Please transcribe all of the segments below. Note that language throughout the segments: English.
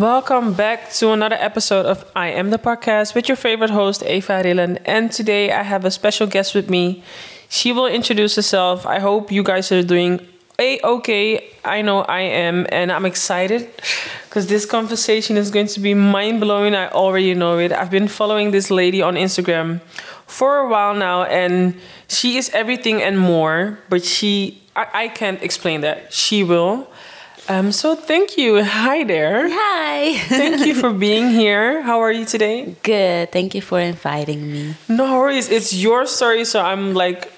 Welcome back to another episode of I Am the Podcast with your favorite host, Eva Rillen. And today I have a special guest with me. She will introduce herself. I hope you guys are doing a okay. I know I am, and I'm excited because this conversation is going to be mind blowing. I already know it. I've been following this lady on Instagram for a while now, and she is everything and more, but she, I, I can't explain that. She will. Um, so thank you. Hi there. Hi. thank you for being here. How are you today? Good. Thank you for inviting me. No worries. It's your story, so I'm like,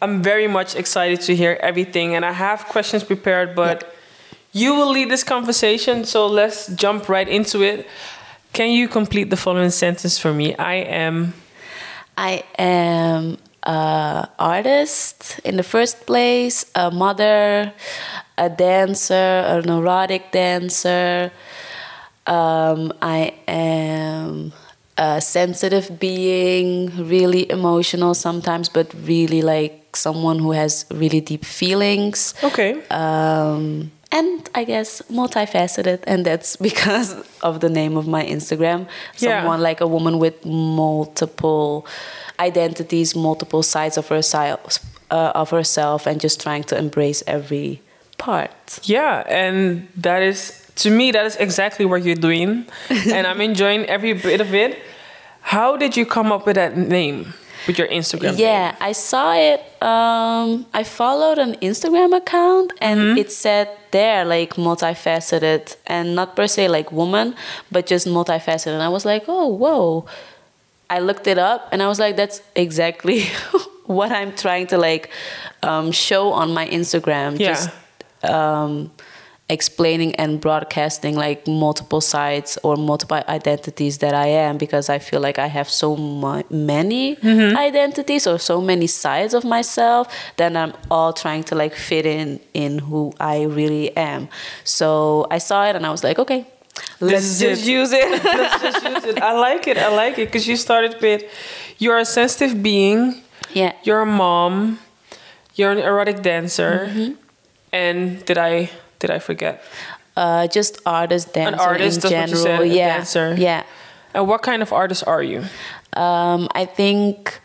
I'm very much excited to hear everything, and I have questions prepared, but yeah. you will lead this conversation. So let's jump right into it. Can you complete the following sentence for me? I am. I am a artist in the first place, a mother, a dancer, a erotic dancer. Um, I am a sensitive being, really emotional sometimes, but really like someone who has really deep feelings. Okay. Um, and I guess multifaceted, and that's because of the name of my Instagram. Someone yeah. like a woman with multiple identities, multiple sides of herself, uh, of herself, and just trying to embrace every part. Yeah, and that is to me that is exactly what you're doing, and I'm enjoying every bit of it. How did you come up with that name? With your Instagram? Yeah, name? I saw it. Um, I followed an Instagram account, and mm-hmm. it said there like multifaceted, and not per se like woman, but just multifaceted. And I was like, oh, whoa. I looked it up, and I was like, that's exactly what I'm trying to like um, show on my Instagram. Yeah. Just um, explaining and broadcasting like multiple sides or multiple identities that I am because I feel like I have so mu- many mm-hmm. identities or so many sides of myself that I'm all trying to like fit in in who I really am. So I saw it and I was like, okay, let's just use it. let's just use it. I like it. I like it because you started with you're a sensitive being. Yeah. You're a mom. You're an erotic dancer. Mm-hmm and did I did I forget? Uh, just artist, dancer An artist, in general. Said, yeah, dancer. Yeah. And what kind of artist are you? Um, I think,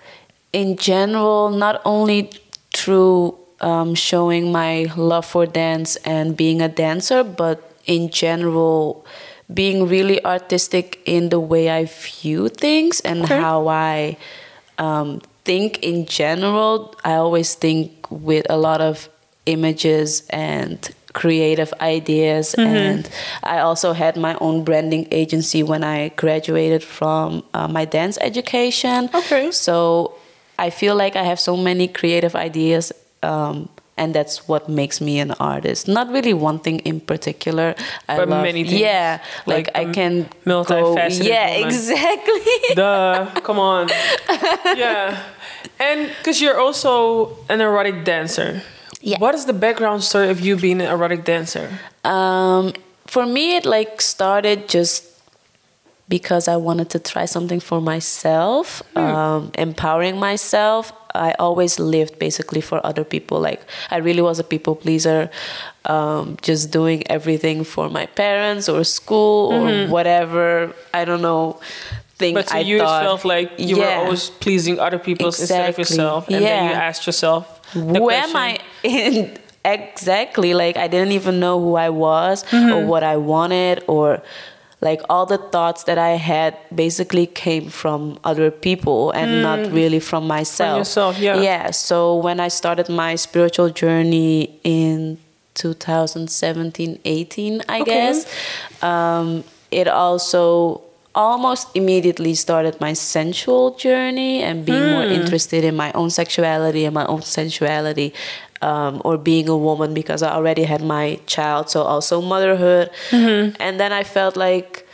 in general, not only through um, showing my love for dance and being a dancer, but in general, being really artistic in the way I view things and okay. how I um, think in general. I always think with a lot of images and creative ideas mm-hmm. and i also had my own branding agency when i graduated from uh, my dance education okay so i feel like i have so many creative ideas um, and that's what makes me an artist. Not really one thing in particular. I but love, many things. Yeah, like, like I can multifaceted. Go, yeah, woman. exactly. Duh, come on. yeah, and because you're also an erotic dancer. Yeah. What is the background story of you being an erotic dancer? Um, for me, it like started just because I wanted to try something for myself, hmm. um, empowering myself. I always lived basically for other people. Like I really was a people pleaser, um, just doing everything for my parents or school mm-hmm. or whatever. I don't know. Thing but so I you thought, felt like you yeah, were always pleasing other people exactly, instead of yourself, and yeah. then you asked yourself, who question. am I in exactly like I didn't even know who I was mm-hmm. or what I wanted or like all the thoughts that I had basically came from other people and mm. not really from myself. From yourself, yeah. Yeah. So when I started my spiritual journey in 2017, 18, I okay. guess, um, it also almost immediately started my sensual journey and being mm. more hmm. interested in my own sexuality and my own sensuality um, or being a woman because I already had my child, so also motherhood. Mm-hmm. And then I felt like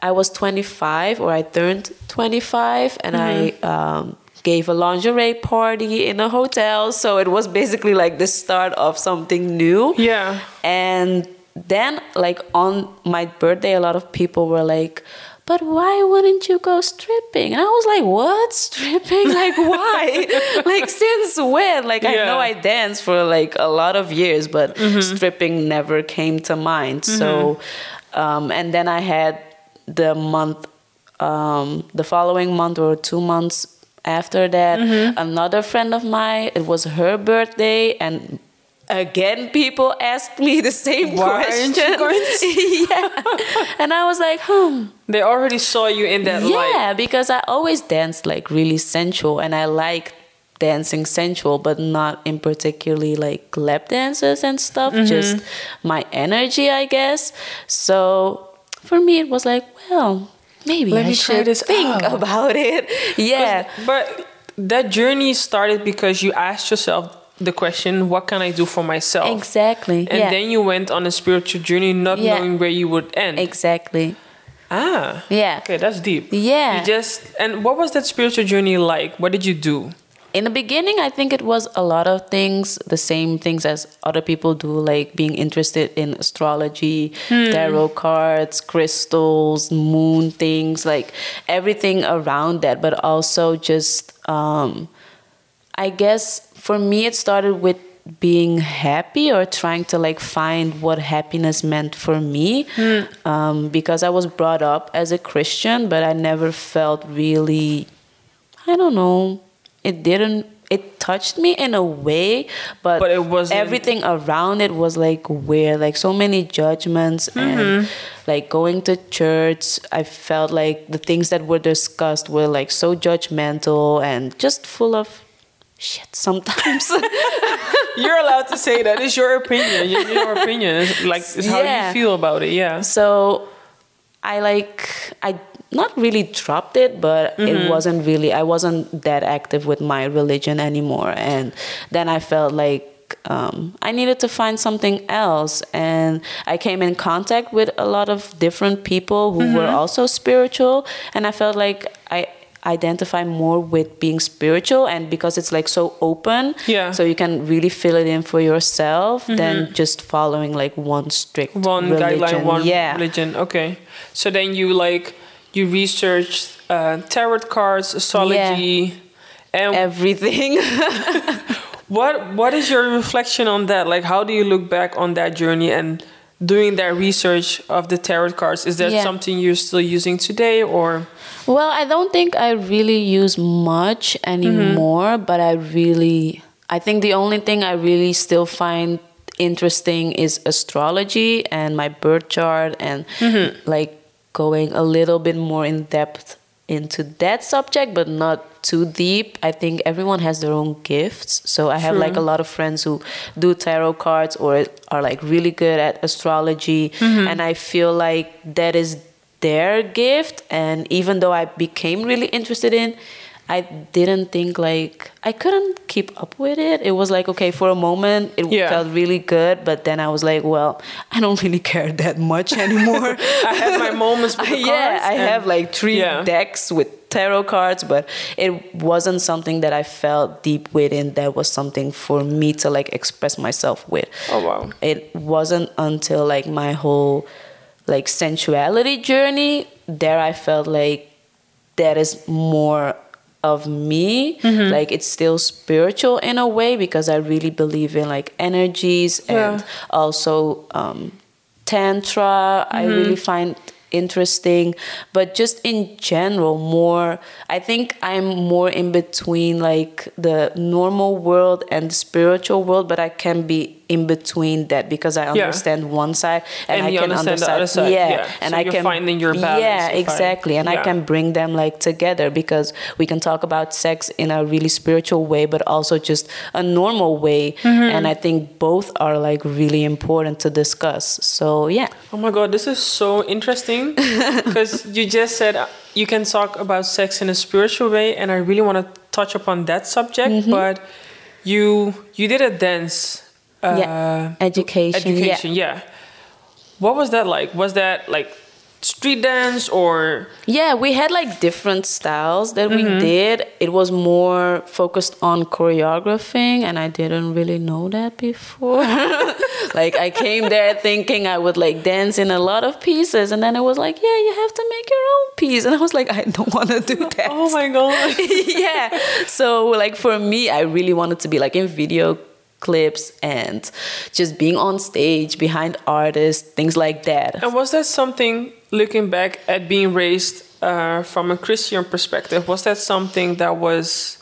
I was 25 or I turned 25 and mm-hmm. I um, gave a lingerie party in a hotel. So it was basically like the start of something new. Yeah. And then, like on my birthday, a lot of people were like, but why wouldn't you go stripping? And I was like, what? Stripping? Like, why? like, since when? Like, I know I danced for like a lot of years, but stripping never came to mind. So, um, and then I had the month, um, the following month or two months after that, another friend of mine, it was her birthday, and again people asked me the same Why question yeah. And i was like hmm. They already saw you in that light. yeah because i always danced like really sensual and i like dancing sensual but not in particularly like lap dances and stuff Mm-hmm. just my energy i guess. So for me it was like well maybe Let I me should this think out. about it. Yeah. But that journey started because you asked yourself the question, what can I do for myself? exactly And yeah then you went on a spiritual journey not Yeah. knowing where you would end. exactly ah. yeah Okay, that's deep. Yeah. You just and what was that spiritual journey like? What did you do? in the beginning i think it was a lot of things the same things as other people do like being interested in astrology tarot cards crystals moon things like everything around that but also just um i guess for me it started with being happy or trying to like find what happiness meant for me um, because i was brought up as a christian but i never felt really I don't know. It didn't. It touched me in a way, but, But it wasn't- everything around it was like weird. Like so many judgments Mm-hmm. and like going to church. I felt like the things that were discussed were like so judgmental and just full of shit sometimes. You're allowed to say that. It's your opinion. Your, your opinion is like it's how Yeah. you feel about it. Yeah. so I like I not really dropped it, but it wasn't really I wasn't that active with my religion anymore, and then I felt like um, I needed to find something else, and I came in contact with a lot of different people who were also spiritual, and I felt like I identify more with being spiritual and because it's like so open Yeah. so you can really fill it in for yourself than just following like one strict One religion. guideline, one yeah. religion. Okay. So then you like you research uh, tarot cards, astrology, and Everything. What What is your reflection on that? Like, how do you look back on that journey and doing that research of the tarot cards? Is that Yeah. something you're still using today, or well, I don't think I really use much mm-hmm. anymore, but I really, I think the only thing I really still find interesting is astrology and my birth chart and mm-hmm. like going a little bit more in depth into that subject but not too deep. I think everyone has their own gifts. So i have like a lot of friends who do tarot cards or are like really good at astrology. Mm-hmm. And i feel like that is their gift and even though i became really interested in i didn't think like i couldn't keep up with it it was like okay for a moment it Yeah. felt really good but then i was like well i don't really care that much anymore I have my moments with yeah i have like three Yeah. decks with tarot cards but it wasn't something that i felt deep within that was something for me to like express myself with Oh, wow. it wasn't until like my whole like sensuality journey there i felt like that is more of me Mm-hmm. like it's still spiritual in a way because i really believe in like energies and also um tantra i Mm-hmm. really find interesting but just in general more i think i'm more in between like the normal world and the spiritual world but i can be in between that because i Yeah. understand one side and, And i can understand the understand other side, yeah, yeah. and So i can finding your balance, yeah exactly and yeah. i can bring them like together because we can talk about sex in a really spiritual way but also just a normal way Mm-hmm. and i think both are like really important to discuss so yeah Oh my god, this is so interesting because you just said uh, you can talk about sex in a spiritual way, and I really want to touch upon that subject. Mm-hmm. But you you did a dance, uh, Yeah. Education, yeah. education, yeah. What was that like? Was that like street dance or yeah we had like different styles that Mm-hmm. we did it was more focused on choreographing and i didn't really know that before like i came there thinking i would like dance in a lot of pieces and then it was like yeah you have to make your own piece and i was like i don't want to do that oh my god yeah. So like for me, I really wanted to be like in video clips and just being on stage behind artists, things like that. and was that something looking back at being raised uh, from a christian perspective was that something that was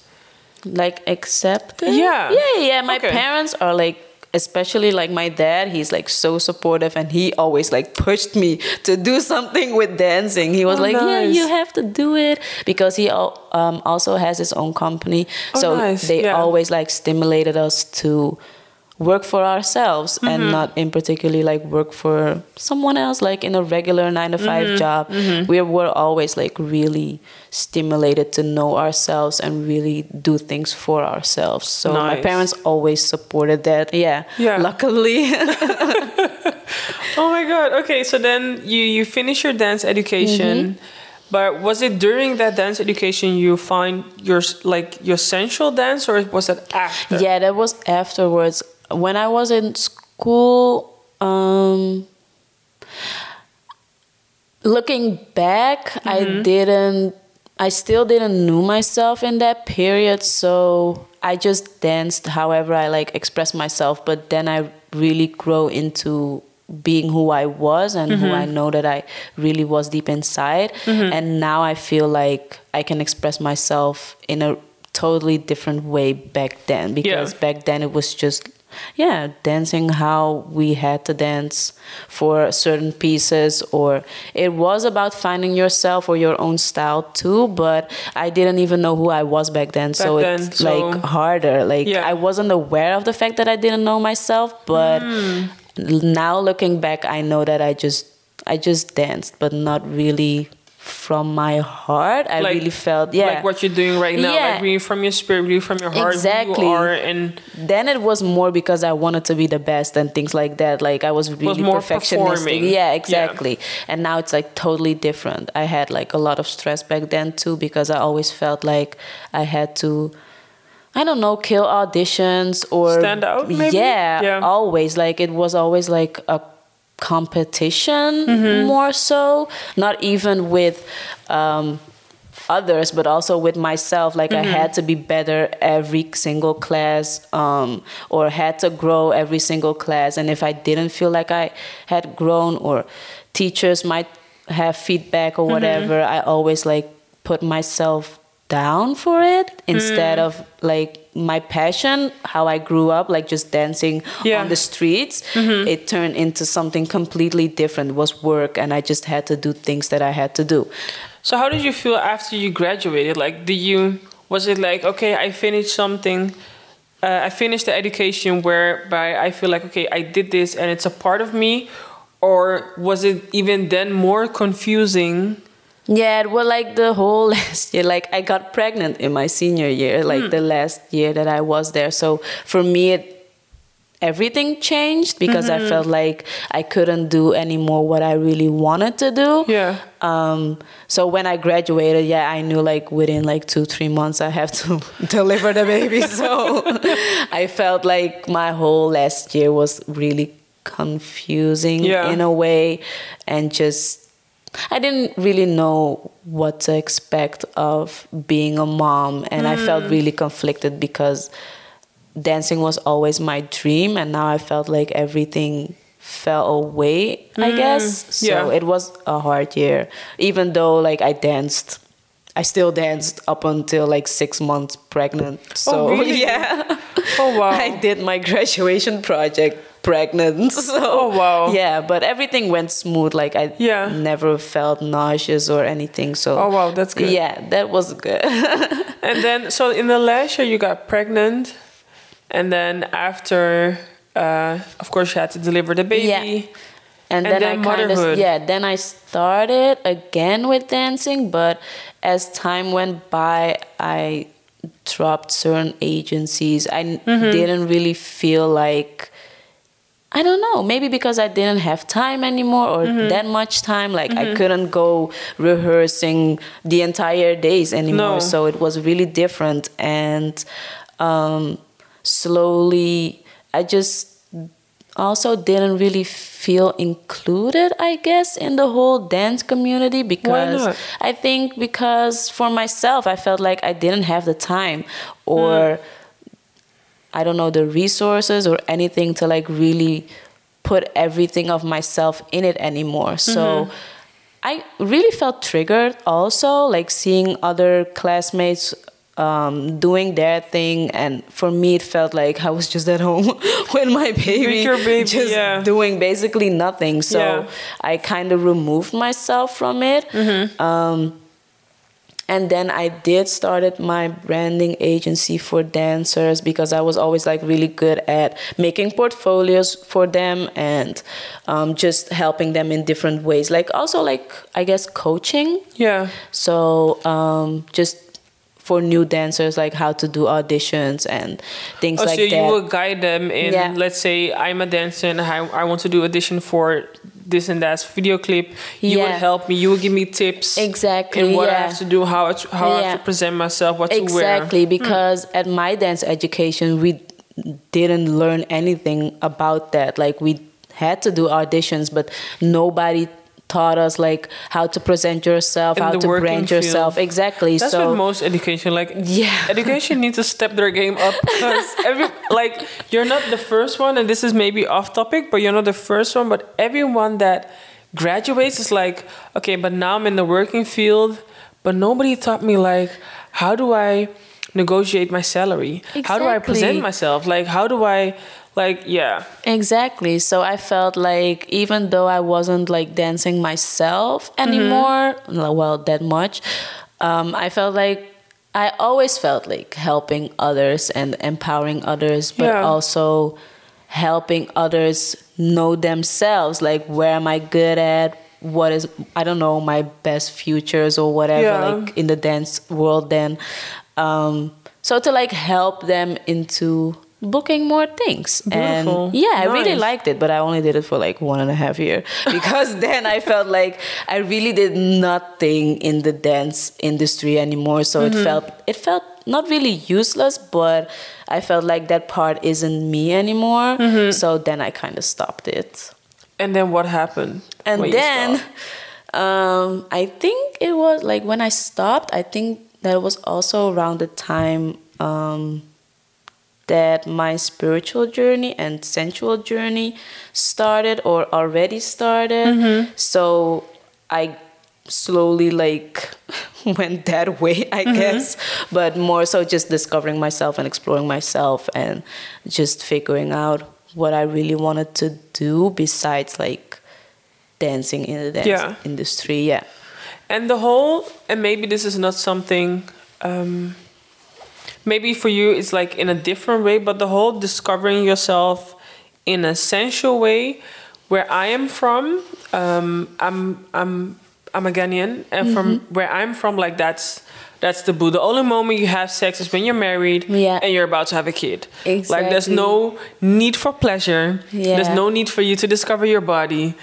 Like accepted. Yeah. Yeah, yeah. My Okay. parents are like especially like my dad he's like so supportive and he always like pushed me to do something with dancing he was Oh, like yeah you have to do it because he um, also has his own company Oh, so nice. they Yeah. always like stimulated us to work for ourselves Mm-hmm. and not in particularly like work for someone else like in a regular nine to 5 Mm-hmm. job. We were always like really stimulated to know ourselves and really do things for ourselves. So my parents always supported that. Yeah Yeah. luckily. Oh my god. Okay so then you you finish your dance education Mm-hmm. but was it during that dance education you find your like your sensual dance or was that after? Yeah that was afterwards when i was in school um looking back i mm-hmm. didn't i still didn't know myself in that period so i just danced however i like express myself but then i really grow into being who i was and who i mm-hmm. know that i really was deep inside. Mm-hmm. And now i feel like i can express myself in a totally different way back then because back then it was just yeah dancing how we had to dance for certain pieces or it was about finding yourself or your own style too but i didn't even know who i was back then so Back then, it's so- like harder like Yeah. i wasn't aware of the fact that i didn't know myself but Hmm. now looking back i know that i just i just danced but not really from my heart i Like- really felt yeah like what you're doing right now Yeah. like really from your spirit really from your heart Exactly. you are and then it was more because I wanted to be the best and things like that. Like I was really more perfectionistic. performing. Yeah, Yeah. exactly. And now it's like totally different. I had like a lot of stress back then too because I always felt like I had to I don't know, kill auditions or Stand out, maybe? Yeah, Yeah. always. Like it was always like a competition Mm-hmm. more so. Not even with um others but also with myself like Mm-hmm. i had to be better every single class um, or had to grow every single class and if i didn't feel like i had grown or teachers might have feedback or Mm-hmm. whatever i always like put myself down for it instead Mm. of like my passion how i grew up like just dancing Yeah. Mm-hmm. on the streets it turned into something completely different it was work and i just had to do things that i had to do So how did you feel after you graduated? Like, did you was it like okay, I finished something, uh, I finished the education whereby I feel like okay, I did this and it's a part of me, or was it even then more confusing? Yeah, well, like the whole last year, like I got pregnant in my senior year, like Hmm. the last year that I was there. So for me, it, everything changed because Mm-hmm. I felt like I couldn't do anymore what I really wanted to do. Yeah. Um, so when I graduated, yeah, I knew like within like two, three months I have to deliver the baby. So I felt like my whole last year was really confusing Yeah. in a way and just I didn't really know what to expect of being a mom and I felt Mm. really conflicted because dancing was always my dream and now I felt like everything fell away, I guess. So Mm. yeah. it was a hard year. Even though like I danced I still danced up until like six months pregnant. So Oh, really? yeah. Oh wow. I did my graduation project pregnant. So Oh, wow. Yeah, but everything went smooth. Like I Yeah. never felt nauseous or anything. So Oh, wow, that's good. Yeah, that was good. And then, so in the last year, you got pregnant, and then after, uh, of course, you had to deliver the baby. Yeah. and, And then, then I motherhood. of yeah, then I started again with dancing, but as time went by, I dropped certain agencies. I Mm-hmm. didn't really feel like I don't know. Maybe because I didn't have time anymore or Mm-hmm. that much time. Like I couldn't go rehearsing the entire days anymore. No. So it was really different. And um, slowly, I just also didn't really feel included, I guess, in the whole dance community because? I think because for myself, I felt like I didn't have the time or. I don't know the resources or anything to like really put everything of myself in it anymore. So I really felt triggered also like seeing other classmates um, doing their thing and for me it felt like I was just at home with my baby, baby, just yeah. doing basically nothing. So Yeah. I kind of removed myself from it. Mm-hmm. Um, and then I did started my branding agency for dancers because I was always like really good at making portfolios for them and um, just helping them in different ways. Like also like I guess coaching. Yeah. So um, just for new dancers, like how to do auditions and things Oh, like so you that. will guide them in, Yeah. let's say I'm a dancer and I, I want to do audition for this and that video clip. You would help me. You would give me tips. Exactly, In what I have to do, how I, how I have to present myself, what to wear. Exactly, hmm. because at my dance education, we didn't learn anything about that. Like we had to do auditions, but nobody taught us like how to present yourself, In how to brand yourself. field. Exactly. That's so what most education like. Yeah. education needs to step their game up because every like you're not the first one, and this is maybe off topic, but you're not the first one. But everyone that graduates is like, okay, but now I'm in the working field, but nobody taught me like how do I negotiate my salary? Exactly. How do I present myself? Like how do I like yeah Exactly. So I felt like even though I wasn't like dancing myself anymore, well, that much, um, I felt like I always felt like helping others and empowering others, but Yeah. also helping others know themselves. Like, where am I good at? What is, I don't know, my best futures or whatever, Yeah. like in the dance world then. Um, so to like help them into booking more things. Beautiful. and yeah i really liked it but i only did it for like one and a half year. Because then i felt like i really did nothing in the dance industry anymore. So Mm-hmm. it felt it felt not really useless but i felt like that part isn't me anymore. Mm-hmm. so then i kind of stopped it. And then what happened? And then um, i think it was like when i stopped i think that was also around the time um, that my spiritual journey and sensual journey started or already started Mm-hmm. so i slowly like went that way i Mm-hmm. guess but more so just discovering myself and exploring myself and just figuring out what i really wanted to do besides like dancing in the dance Yeah. industry yeah And the whole, and maybe this is not something, um, maybe for you it's like in a different way, but the whole discovering yourself in a sensual way, where I am from, um, I'm I'm I'm a Ghanaian, and from Mm-hmm. where I'm from, like that's that's taboo. The only moment you have sex is when you're married Yeah. and you're about to have a kid. Like there's no need for pleasure. There's no need for you to discover your body.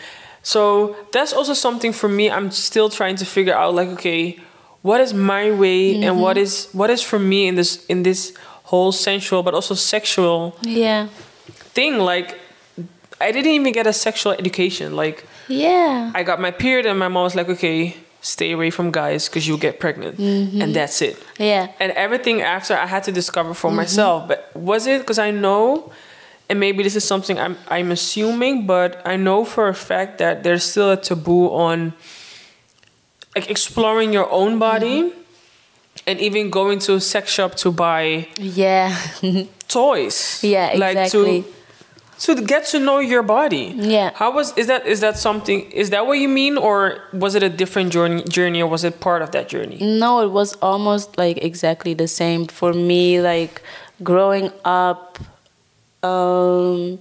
So that's also something for me. I'm still trying to figure out like, okay, what is my way and Mm-hmm. what is what is for me in this in this whole sensual but also sexual yeah thing. Like I didn't even get a sexual education. Like yeah I got my period and my mom was like, okay, stay away from guys because you'll get pregnant. Mm-hmm. And that's it. yeah And everything after I had to discover for Mm-hmm. myself. But was it because I know, and maybe this is something I'm I'm assuming, but I know for a fact that there's still a taboo on like exploring your own body Mm-hmm. and even going to a sex shop to buy yeah toys. Yeah, Like to to get to know your body. Yeah. How was is that is that something is that what you mean or was it a different journey journey or was it part of that journey? No, it was almost like exactly the same for me. Like growing up, um,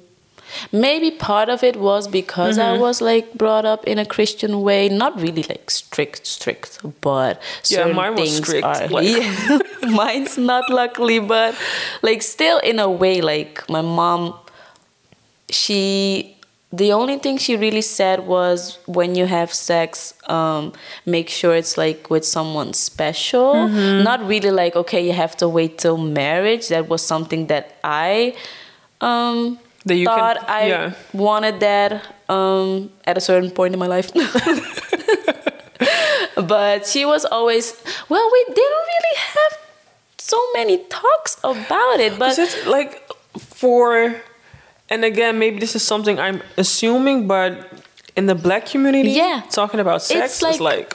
maybe part of it was because I was like brought up in a Christian way. Not really like strict, strict, but Yeah, mine was things strict, are. like- Yeah, mine's not luckily, but like still in a way, like my mom she the only thing she really said was when you have sex um, make sure it's like with someone special Mm-hmm. not really like okay you have to wait till marriage that was something that i um, That you can- thought i yeah. wanted that um, at a certain point in my life but she was always well we didn't really have so many talks about it but Is it like for, and again, maybe this is something I'm assuming, but in the black community, Yeah. talking about sex It's is like-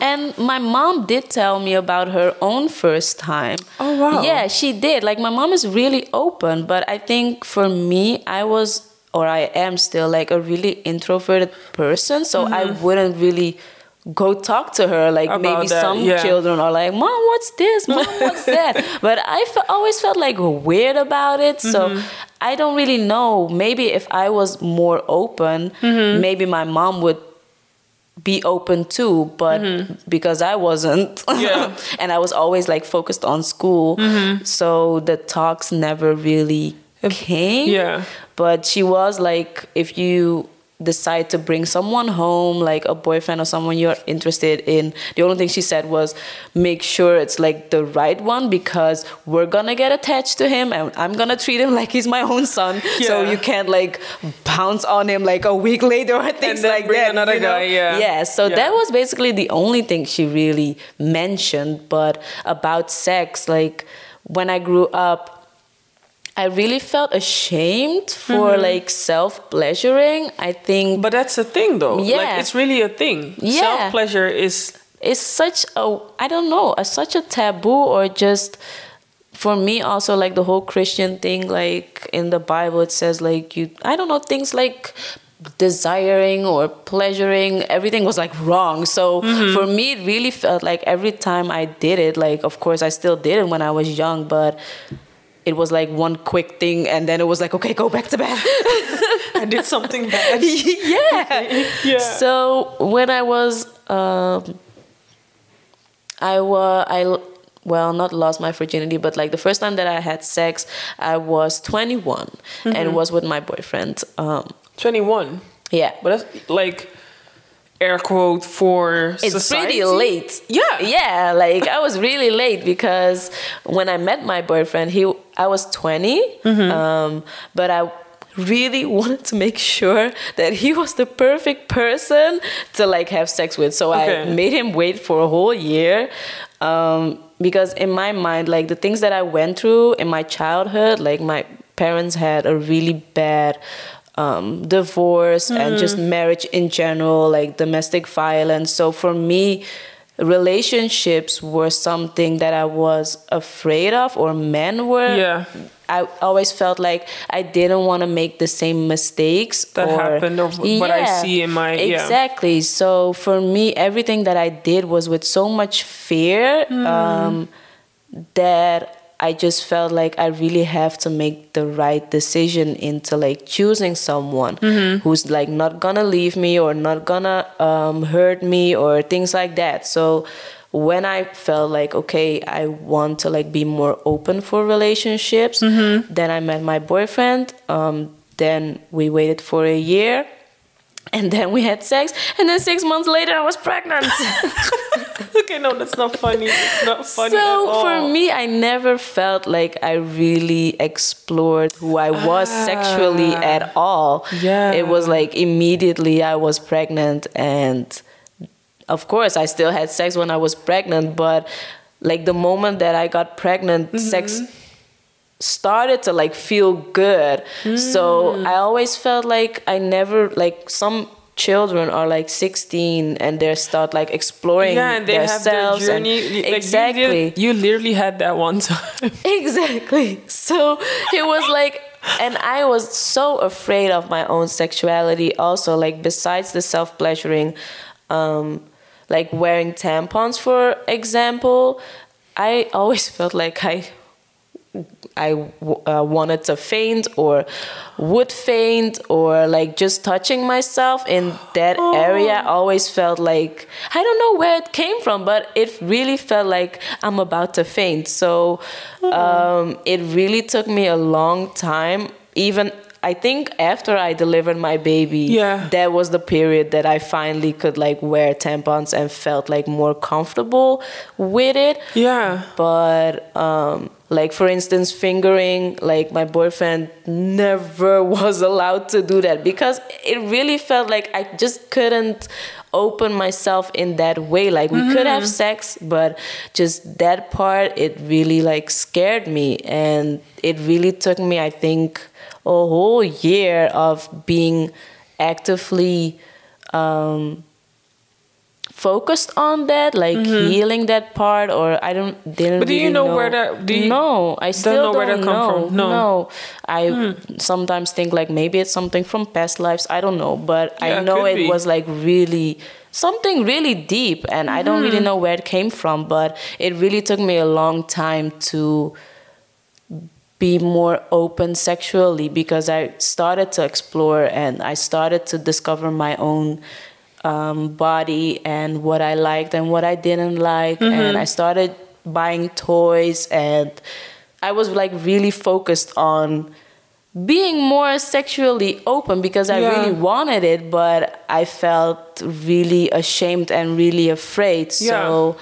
And my mom did tell me about her own first time. Oh, wow. Yeah, she did. Like my mom is really open, but I think for me, I was or I am still like a really introverted person, so I wouldn't really go talk to her like Mm-hmm. About maybe that, some yeah. children are like mom what's this mom what's that but i fe- always felt like weird about it so Mm-hmm. i don't really know maybe if i was more open Mm-hmm. maybe my mom would be open too but because i wasn't Mm-hmm. Yeah. and i was always like focused on school Mm-hmm. so the talks never really came yeah. but she was like if you decide to bring someone home like a boyfriend or someone you're interested in the only thing she said was make sure it's like the right one because we're gonna get attached to him and i'm gonna treat him like he's my own son so you can't like pounce on him like a week later or things like that another you know? guy, yeah. yeah so Yeah. that was basically the only thing she really mentioned but about sex like when i grew up I really felt ashamed for Mm-hmm. like self pleasuring. I think But that's a thing, though. Yeah. Like, it's really a thing. Yeah. Self pleasure is. it's such a I don't know, a, such a taboo or just for me also like the whole Christian thing like in the Bible it says like you I don't know things like desiring or pleasuring everything was like wrong so for me it really felt like every time i did it like of course i still did it when i was young but it was like one quick thing and then it was like okay go back to bed I did something bad. yeah. Yeah. So when I was, um, I was, I well, not lost my virginity, but like the first time that I had sex, I was 21 and was with my boyfriend. Um, 21. yeah. But that's like air quote for It's society. pretty late. Yeah. Yeah, like I was really late because when I met my boyfriend, he I was 20, Mm-hmm. um, but I really wanted to make sure that he was the perfect person to like have sex with. So I made him wait for a whole year. Um, because in my mind, like the things that I went through in my childhood, like my parents had a really bad um, divorce and just marriage in general, like domestic violence. So for me, relationships were something that I was afraid of, or men were. Yeah. I always felt like I didn't want to make the same mistakes That or, happened or what I see in my- yeah. exactly. So for me, everything that I did was with so much fear Hmm. um, that I just felt like I really have to make the right decision into like choosing someone Mm-hmm. who's like not gonna leave me or not gonna um, hurt me or things like that. So when I felt like okay, I want to like be more open for relationships, Mm-hmm. then I met my boyfriend. Um, then we waited for a year. And then we had sex, and then six months later, I was pregnant. okay, no, that's not funny. It's not funny at so for me, I never felt like I really explored who I was sexually at all. Ah. Yeah. It was like immediately I was pregnant, and of course, I still had sex when I was pregnant, but like the moment that I got pregnant, Mm-hmm. sex started to like feel good. So Mm. I always felt like I never like some children are like 16 and they start like exploring yeah, and they have their themselves journey. Like, you exactly lit- You, literally had that one time. exactly so it was like and i was so afraid of my own sexuality also like besides the self-pleasuring um like wearing tampons for example i always felt like i I uh, wanted to faint or would faint or like just touching myself in that area always felt like I don't know where it came from, but it really felt like I'm about to faint. So um, it really took me a long time. Even I think after I delivered my baby, Yeah. that was the period that I finally could like wear tampons and felt like more comfortable with it. Yeah. But um, like for instance, fingering, like my boyfriend never was allowed to do that because it really felt like I just couldn't open myself in that way. Like we could have sex, but just that part, it really like scared me, and it really took me, I think, a whole year of being actively. Um, focused on that like healing that part or i don't didn't Mm-hmm. But do you really know where that- do you- no i still don't know where that come know. from? No. no i Hmm. sometimes think like maybe it's something from past lives i don't know but Yeah, i know could it was like really something really deep and i don't really know where it came from but it really took me a long time to be more open sexually because I started to explore and I started to discover my own um, body and what I liked and what I didn't like. And I started buying toys and I was like really focused on being more sexually open because I Yeah. really wanted it, but I felt really ashamed and really afraid. So,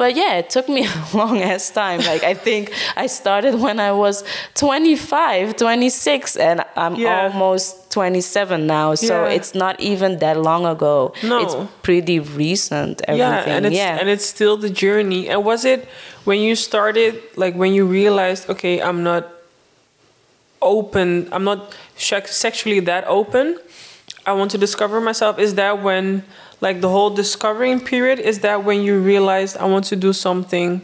but yeah, it took me a long ass time. Like, I think I started when I was 25, 26, and I'm Yeah. almost 27 now. So Yeah. it's not even that long ago. No. It's pretty recent, everything. Yeah, and it's and it's still the journey. And was it when you started, like when you realized, okay, I'm not open, I'm not sexually that open. I want to discover myself. Is that when, like the whole discovering period, is that when you realized I want to do something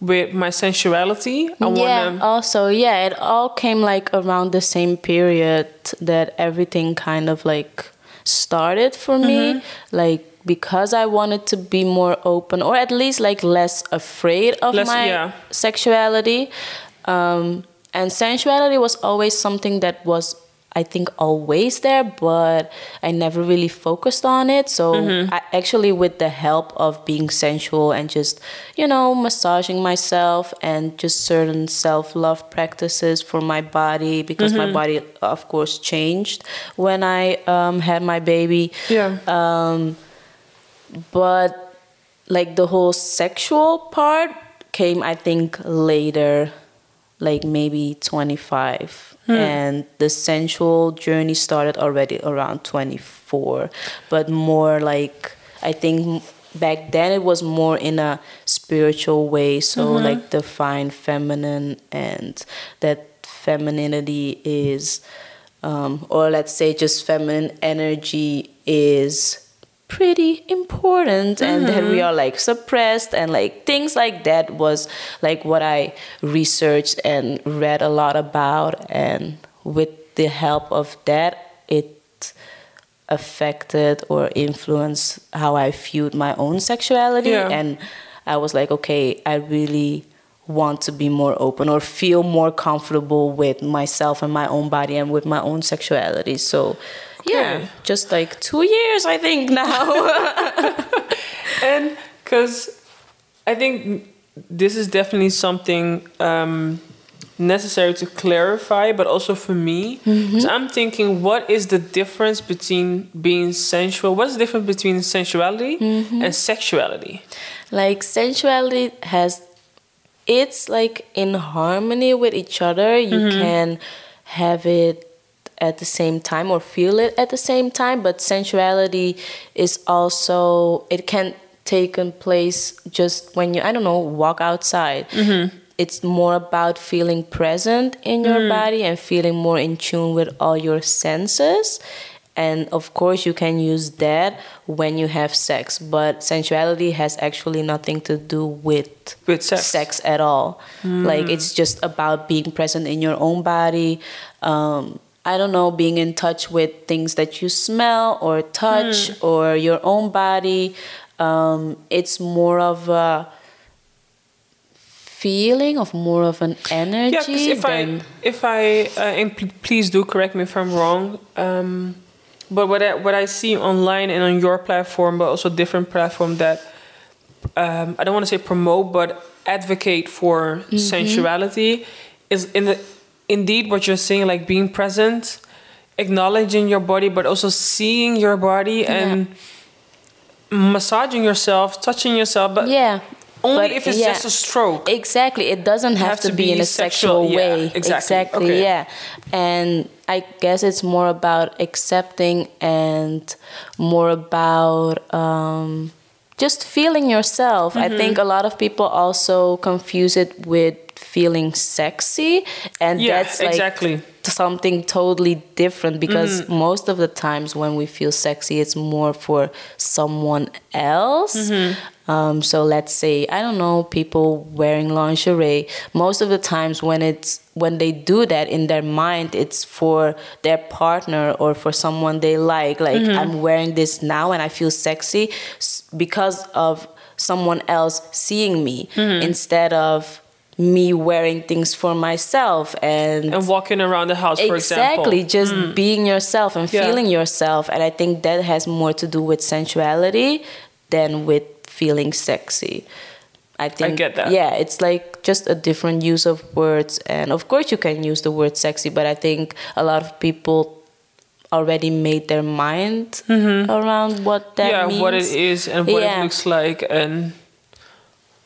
with my sensuality? I yeah, want to. also, yeah, it all came like around the same period that everything kind of like started for Mm-hmm. me. Like, because I wanted to be more open or at least like less afraid of Less- my yeah. sexuality. Um, and sensuality was always something that was, I think, always there, but I never really focused on it. So, Mm-hmm. I actually, with the help of being sensual and just, you know, massaging myself and just certain self love practices for my body, because Mm-hmm. my body, of course, changed when I um, had my baby. Yeah. Um, but like the whole sexual part came i think later like maybe 25 and the sensual journey started already around 24 but more like i think back then it was more in a spiritual way. So like divine feminine and that femininity is um, or let's say just feminine energy is pretty important and that we mm-hmm. are like suppressed and like things like that was like what I researched and read a lot about and with the help of that it affected or influenced how I viewed my own sexuality Yeah. and I was like okay I really want to be more open or feel more comfortable with myself and my own body and with my own sexuality so yeah Okay. just like two years i think now and because I think this is definitely something um, necessary to clarify, but also for me, mm-hmm. because I'm thinking, what is the difference between being sensual? What is the difference between sensuality mm-hmm. and sexuality? like sensuality has it's like in harmony with each other you mm-hmm. can have it at the same time or feel it at the same time but sensuality is also it can take place just when you i don't know walk outside. Mm-hmm. It's more about feeling present in your mm-hmm. body and feeling more in tune with all your senses. And of course you can use that when you have sex but sensuality has actually nothing to do with With sex. at all. Like mm. it's just about being present in your own body um, i don't know being in touch with things that you smell or touch or your own body um, it's more of a feeling of more of an energy Yeah, because if I if I uh, and pl- please do correct me if I'm wrong. Um, but what I, what I see online and on your platform, but also different platform that um, I don't want to say promote, but advocate for sensuality is in the indeed what you're saying, like being present. acknowledging your body, but also seeing your body and massaging yourself, touching yourself, but yeah only But, if it's yeah. just a stroke. Exactly. It doesn't have, Have to, to be, in a sexual, sexual, yeah, way. exactly. Okay. Yeah. And I guess it's more about accepting and more about um, just feeling yourself. I Mm-hmm. think a lot of people also confuse it with feeling sexy, and Yeah, that's like exactly. something totally different because Mm-hmm. most of the times when we feel sexy, it's more for someone else. Mm-hmm. Um, so let's say I don't know people wearing lingerie. Most of the times when it's when they do that in their mind, it's for their partner or for someone they like. Like Mm-hmm. I'm wearing this now and I feel sexy because of someone else seeing me Mm-hmm. instead of me wearing things for myself and and walking around the house, for exactly example. Mm. just being yourself and Yeah. feeling yourself and i think that has more to do with sensuality than with feeling sexy i think I get that. yeah it's like just a different use of words and of course you can use the word sexy but i think a lot of people already made their mind around what that Mm-hmm. yeah, means what it is and what Yeah. it looks like, and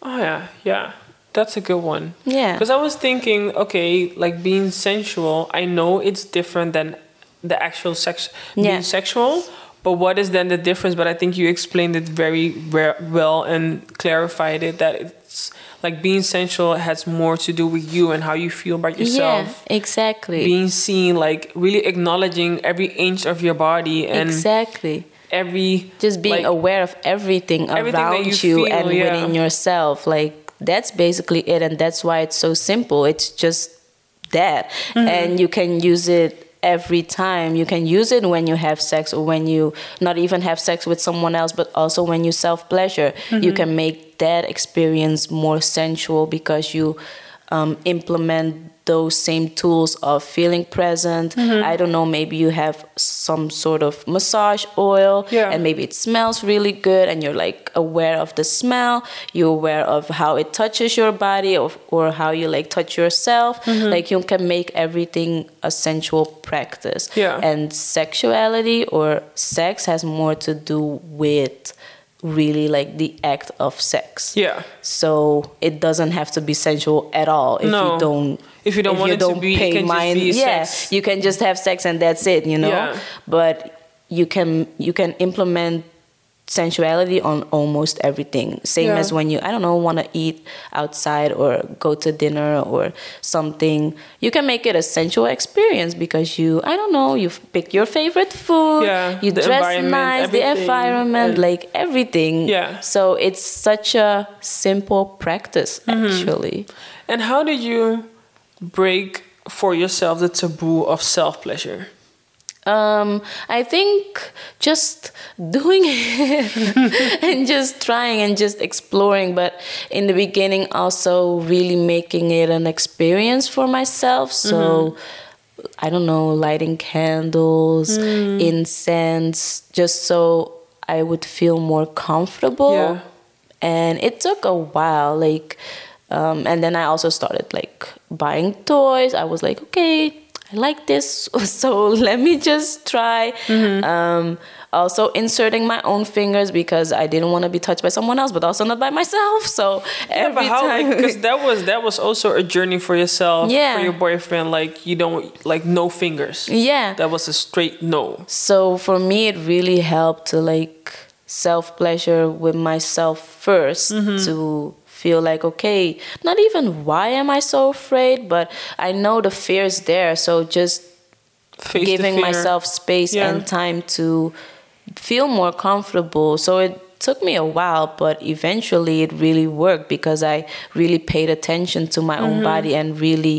oh yeah, yeah, that's a good one. Yeah. Because I was thinking, okay, like being sensual, I know it's different than the actual sex Yeah. being sexual. But what is then the difference? But I think you explained it very ve- well and clarified it that it's like being sensual has more to do with you and how you feel about yourself. yeah exactly Being seen, like really acknowledging every inch of your body and exactly every just being like, aware of everything, Everything around you you, feel, and yeah. within yourself like that's basically it and that's why it's so simple it's just that Mm-hmm. and you can use it every time you can use it when you have sex or when you not even have sex with someone else but also when you self pleasure Mm-hmm. you can make that experience more sensual because you um, implement those same tools of feeling present. Mm-hmm. I don't know, maybe you have some sort of massage oil Yeah. and maybe it smells really good and you're like aware of the smell, you're aware of how it touches your body or, or how you like touch yourself. Mm-hmm. Like you can make everything a sensual practice. Yeah. And sexuality or sex has more to do with really like the act of sex. yeah. So it doesn't have to be sensual at all if No. you don't If you don't if want you it to don't be- pay can just mind. be yeah, sex. you can just have sex and that's it, you know. Yeah. But you can you can implement sensuality on almost everything. Same Yeah. as when you I don't know want to eat outside or go to dinner or something. You can make it a sensual experience because you I don't know you pick your favorite food. Yeah, you the dress environment, nice, the environment, like everything. Yeah. So it's such a simple practice Mm-hmm. actually. And how did you break for yourself the taboo of self pleasure? Um, I think just doing it and just trying and just exploring, but in the beginning, also really making it an experience for myself. So, I don't know, lighting candles, incense, just so I would feel more comfortable. Yeah. And it took a while, like, um, and then I also started like buying toys. I was like, okay, I like this, so let me just try. Mm-hmm. Um, also inserting my own fingers because I didn't want to be touched by someone else, but also not by myself. So every but how? time, Because that was that was also a journey for yourself. Yeah. For your boyfriend, like you don't like no fingers. yeah. That was a straight no. So for me, it really helped to like self pleasure with myself 1st to feel like, okay, not even why am I so afraid, but I know the fear is there. So just Face giving myself space Yeah. and time to feel more comfortable. So it took me a while, but eventually it really worked because I really paid attention to my Mm-hmm. own body and really,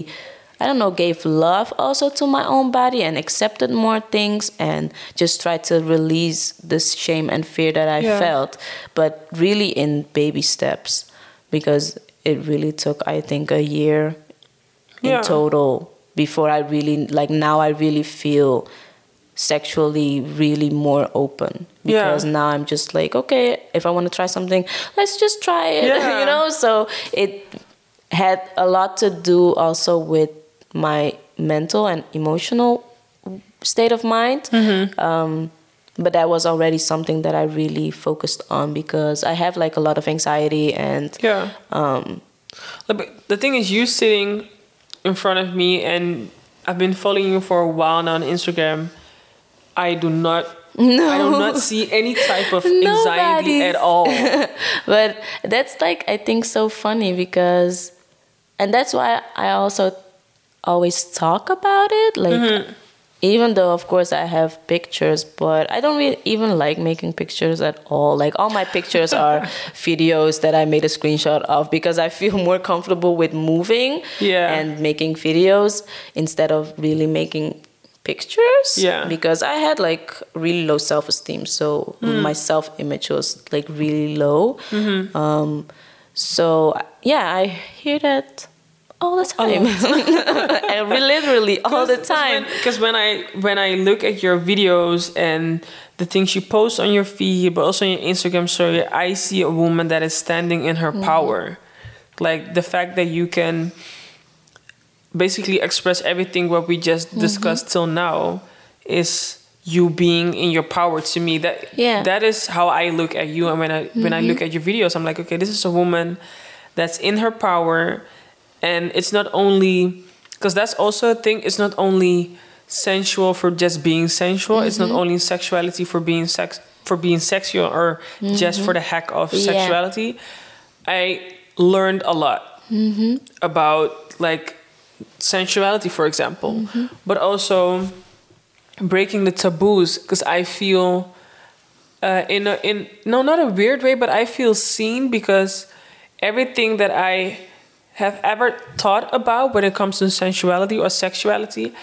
I don't know, gave love also to my own body and accepted more things and just tried to release this shame and fear that I Yeah. felt, but really in baby steps because it really took, I think, a year in total before I really like now I really feel sexually really more open Yeah. because now I'm just like okay if I want to try something let's just try it Yeah. you know so it had a lot to do also with my mental and emotional state of mind. Um, but that was already something that I really focused on because I have like a lot of anxiety and Yeah. um, but the thing is, you sitting in front of me, and I've been following you for a while now on Instagram. I do not. No. I do not see any type of anxiety at all. but that's like I think so funny because and that's why I also always talk about it like even though of course I have pictures but I don't really even like making pictures at all like all my pictures are videos that I made a screenshot of because I feel more comfortable with moving Yeah. and making videos instead of really making pictures Yeah. because I had like really low self esteem, so my self image was like really low. Um, so yeah, I hear that all the time, and literally all the time. Because when I when I look at your videos and the things you post on your feed, but also on your Instagram story, I see a woman that is standing in her Mm-hmm. power. Like the fact that you can basically express everything what we just Mm-hmm. discussed till now is you being in your power to me that Yeah. Mm-hmm. that is how I look at you and when I when I look at your videos I'm like okay this is a woman that's in her power and it's not only because that's also a thing it's not only sensual for just being sensual it's Mm-hmm. not only sexuality for being sex for being sexual or just for the heck of Mm-hmm. Yeah. sexuality i learned a lot Mm-hmm. about like sensuality for example but also breaking the taboos because i feel uh, in a, in no not a weird way but i feel seen because everything that i have ever thought about when it comes to sensuality or sexuality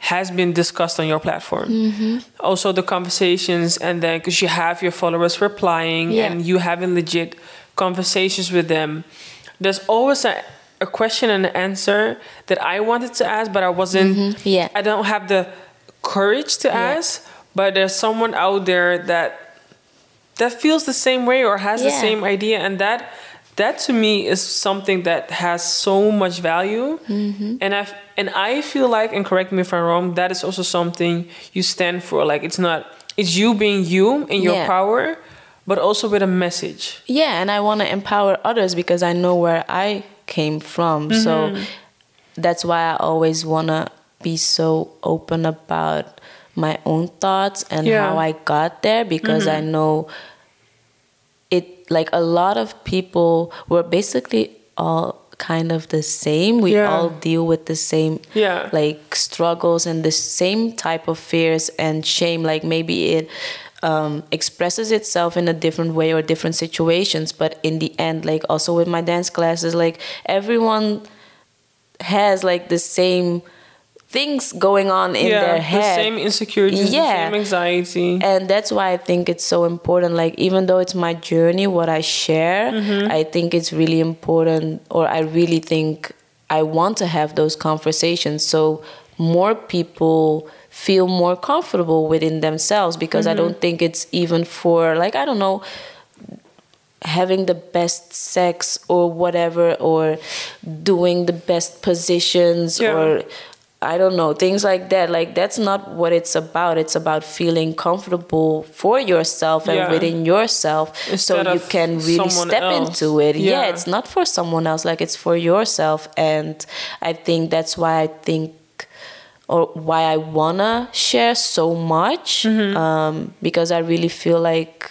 has been discussed on your platform mm-hmm. also the conversations and then because you have your followers replying Yeah. and you having legit conversations with them there's always a, a question and an answer that i wanted to ask but i wasn't mm-hmm. Yeah. i don't have the courage to Yeah. ask but there's someone out there that that feels the same way or has the same idea and that that to me is something that has so much value Mm-hmm. and i and i feel like and correct me if i'm wrong that is also something you stand for like it's not it's you being you in your Yeah. power but also with a message Yeah, and I want to empower others because I know where I came from. So that's why I always want to be so open about my own thoughts and Yeah. how I got there because I know like a lot of people were basically all kind of the same. We Yeah. all deal with the same Yeah. like struggles and the same type of fears and shame. Like maybe it um, expresses itself in a different way or different situations, but in the end, like also with my dance classes, like everyone has like the same things going on in yeah their the same insecurities Yeah. the same anxiety and that's why i think it's so important like even though it's my journey what i share Mm-hmm. i think it's really important or i really think i want to have those conversations so more people feel more comfortable within themselves because Mm-hmm. i don't think it's even for like i don't know having the best sex or whatever or doing the best positions Yeah. or I don't know, things like that. Like that's not what it's about. It's about feeling comfortable for yourself and Yeah. within yourself Instead so you can really step else. into it. Yeah. Yeah. it's not for someone else, like it's for yourself. And I think that's why I think or why I wanna share so much. Mm-hmm. Um, because I really feel like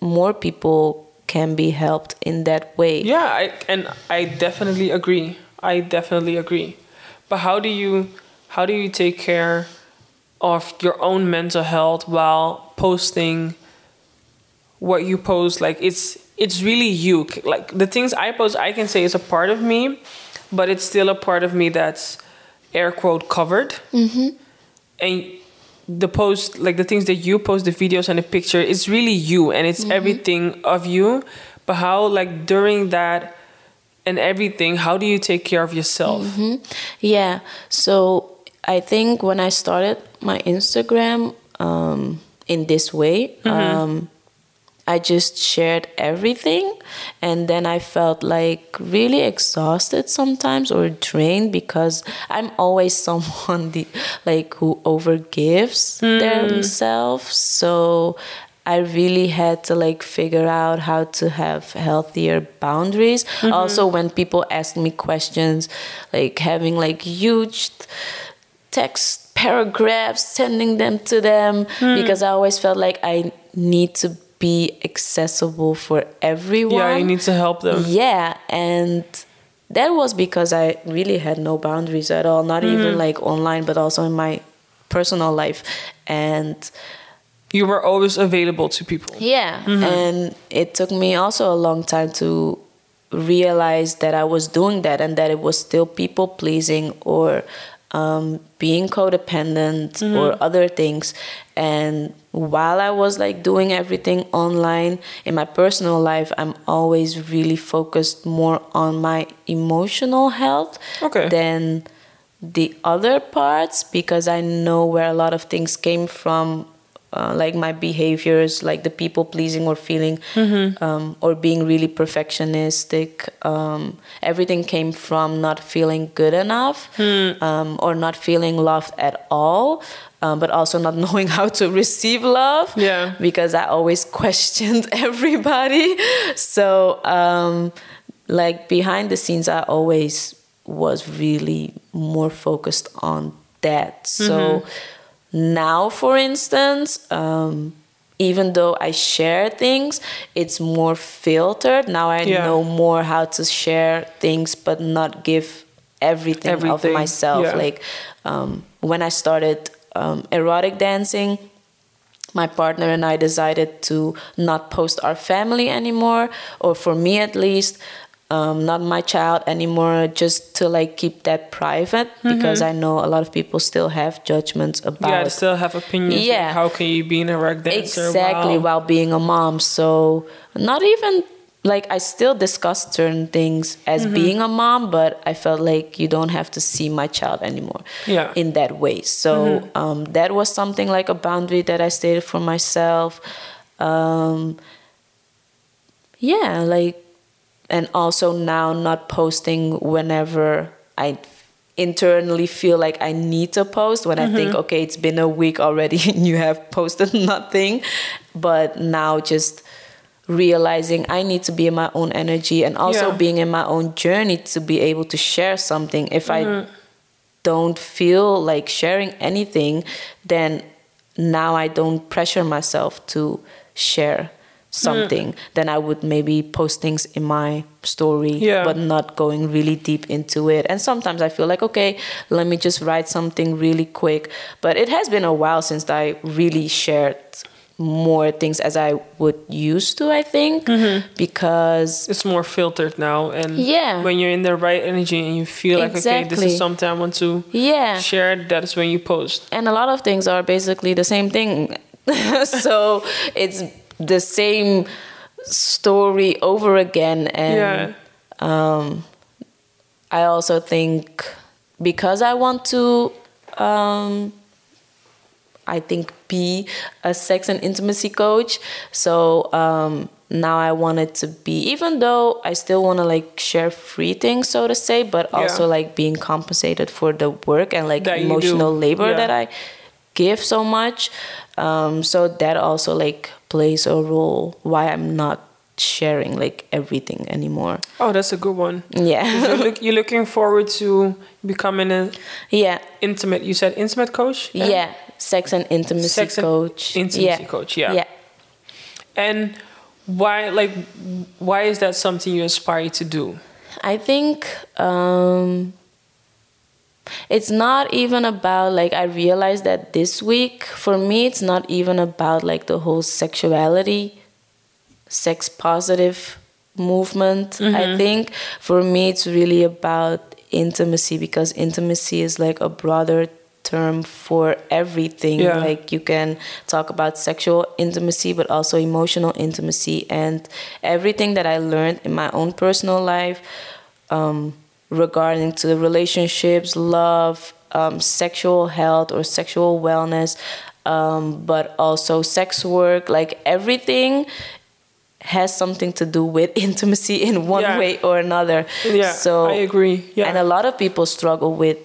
more people can be helped in that way. Yeah, I, and I definitely agree. I definitely agree. But how do you how do you take care of your own mental health while posting what you post? Like it's it's really you. Like the things I post, I can say is a part of me, but it's still a part of me that's air quote covered. Mm-hmm. And the post, like the things that you post, the videos and the picture, it's really you and it's everything of you. But how, like during that and everything, how do you take care of yourself? Yeah. So I think when I started my Instagram um, in this way, um, I just shared everything. And then I felt like really exhausted sometimes or drained because I'm always someone the, like who overgives mm. themselves. So I really had to like figure out how to have healthier boundaries. Mm-hmm. Also, when people ask me questions, like having like huge text paragraphs, sending them to them, mm. because I always felt like I need to be accessible for everyone. Yeah, you need to help them. Yeah, and that was because I really had no boundaries at all, not mm-hmm. even like online, but also in my personal life. And you were always available to people. Yeah. Mm-hmm. And it took me also a long time to realize that I was doing that and that it was still people pleasing or um, being codependent mm-hmm. or other things. And while I was like doing everything online in my personal life, I'm always really focused more on my emotional health okay. than the other parts because I know where a lot of things came from uh, like my behaviors, like the people pleasing or feeling mm-hmm. um, or being really perfectionistic. Um, everything came from not feeling good enough mm. um, or not feeling loved at all. Um, but also not knowing how to receive love. Yeah. Because I always questioned everybody. So, um, like behind the scenes, I always was really more focused on that. So. Mm-hmm now, for instance, um, even though I share things, it's more filtered. Now I yeah. know more how to share things, but not give everything, everything. of myself. Yeah. Like um, when I started um, erotic dancing, my partner and I decided to not post our family anymore, or for me at least um, not my child anymore just to like keep that private mm-hmm. because I know a lot of people still have judgments about yeah still have opinions yeah how can you be an erotic dancer exactly while, while being a mom so not even like I still discuss certain things as mm-hmm. being a mom, but I felt like you don't have to see my child anymore. Yeah. In that way, so mm-hmm. um, that was something like a boundary that I stated for myself. Um, yeah, like and also now not posting whenever I internally feel like I need to post when mm-hmm. I think, okay, it's been a week already and you have posted nothing. But now just realizing I need to be in my own energy and also yeah. being in my own journey to be able to share something. If mm-hmm. I don't feel like sharing anything, then now I don't pressure myself to share something, mm. then I would maybe post things in my story, yeah. but not going really deep into it. And sometimes I feel like, okay, let me just write something really quick. But it has been a while since I really shared more things as I would used to, I think, mm-hmm. because it's more filtered now. And yeah, when you're in the right energy and you feel exactly. like, okay, this is something I want to yeah. share, that is when you post. And a lot of things are basically the same thing. so it's the same story over again and yeah. um, i also think because i want to um, i think be a sex and intimacy coach so um, now i want it to be even though i still want to like share free things so to say but also like being compensated for the work and like that emotional labor yeah. that i give so much um, so that also like plays a role why I'm not sharing like everything anymore. Oh, that's a good one. Yeah. you're, look, you're, looking forward to becoming a yeah intimate. You said intimate coach. Yeah, yeah. sex and intimacy sex coach. And intimacy yeah. coach. Yeah. Yeah. And why like why is that something you aspire to do? I think um, it's not even about like i realized that this week for me it's not even about like the whole sexuality sex positive movement mm-hmm. i think for me it's really about intimacy because intimacy is like a broader term for everything yeah. like you can talk about sexual intimacy but also emotional intimacy and everything that i learned in my own personal life um, regarding to the relationships, love, um, sexual health or sexual wellness, um, but also sex work, like everything has something to do with intimacy in one Yeah. way or another. Yeah, so I agree. Yeah. and a lot of people struggle with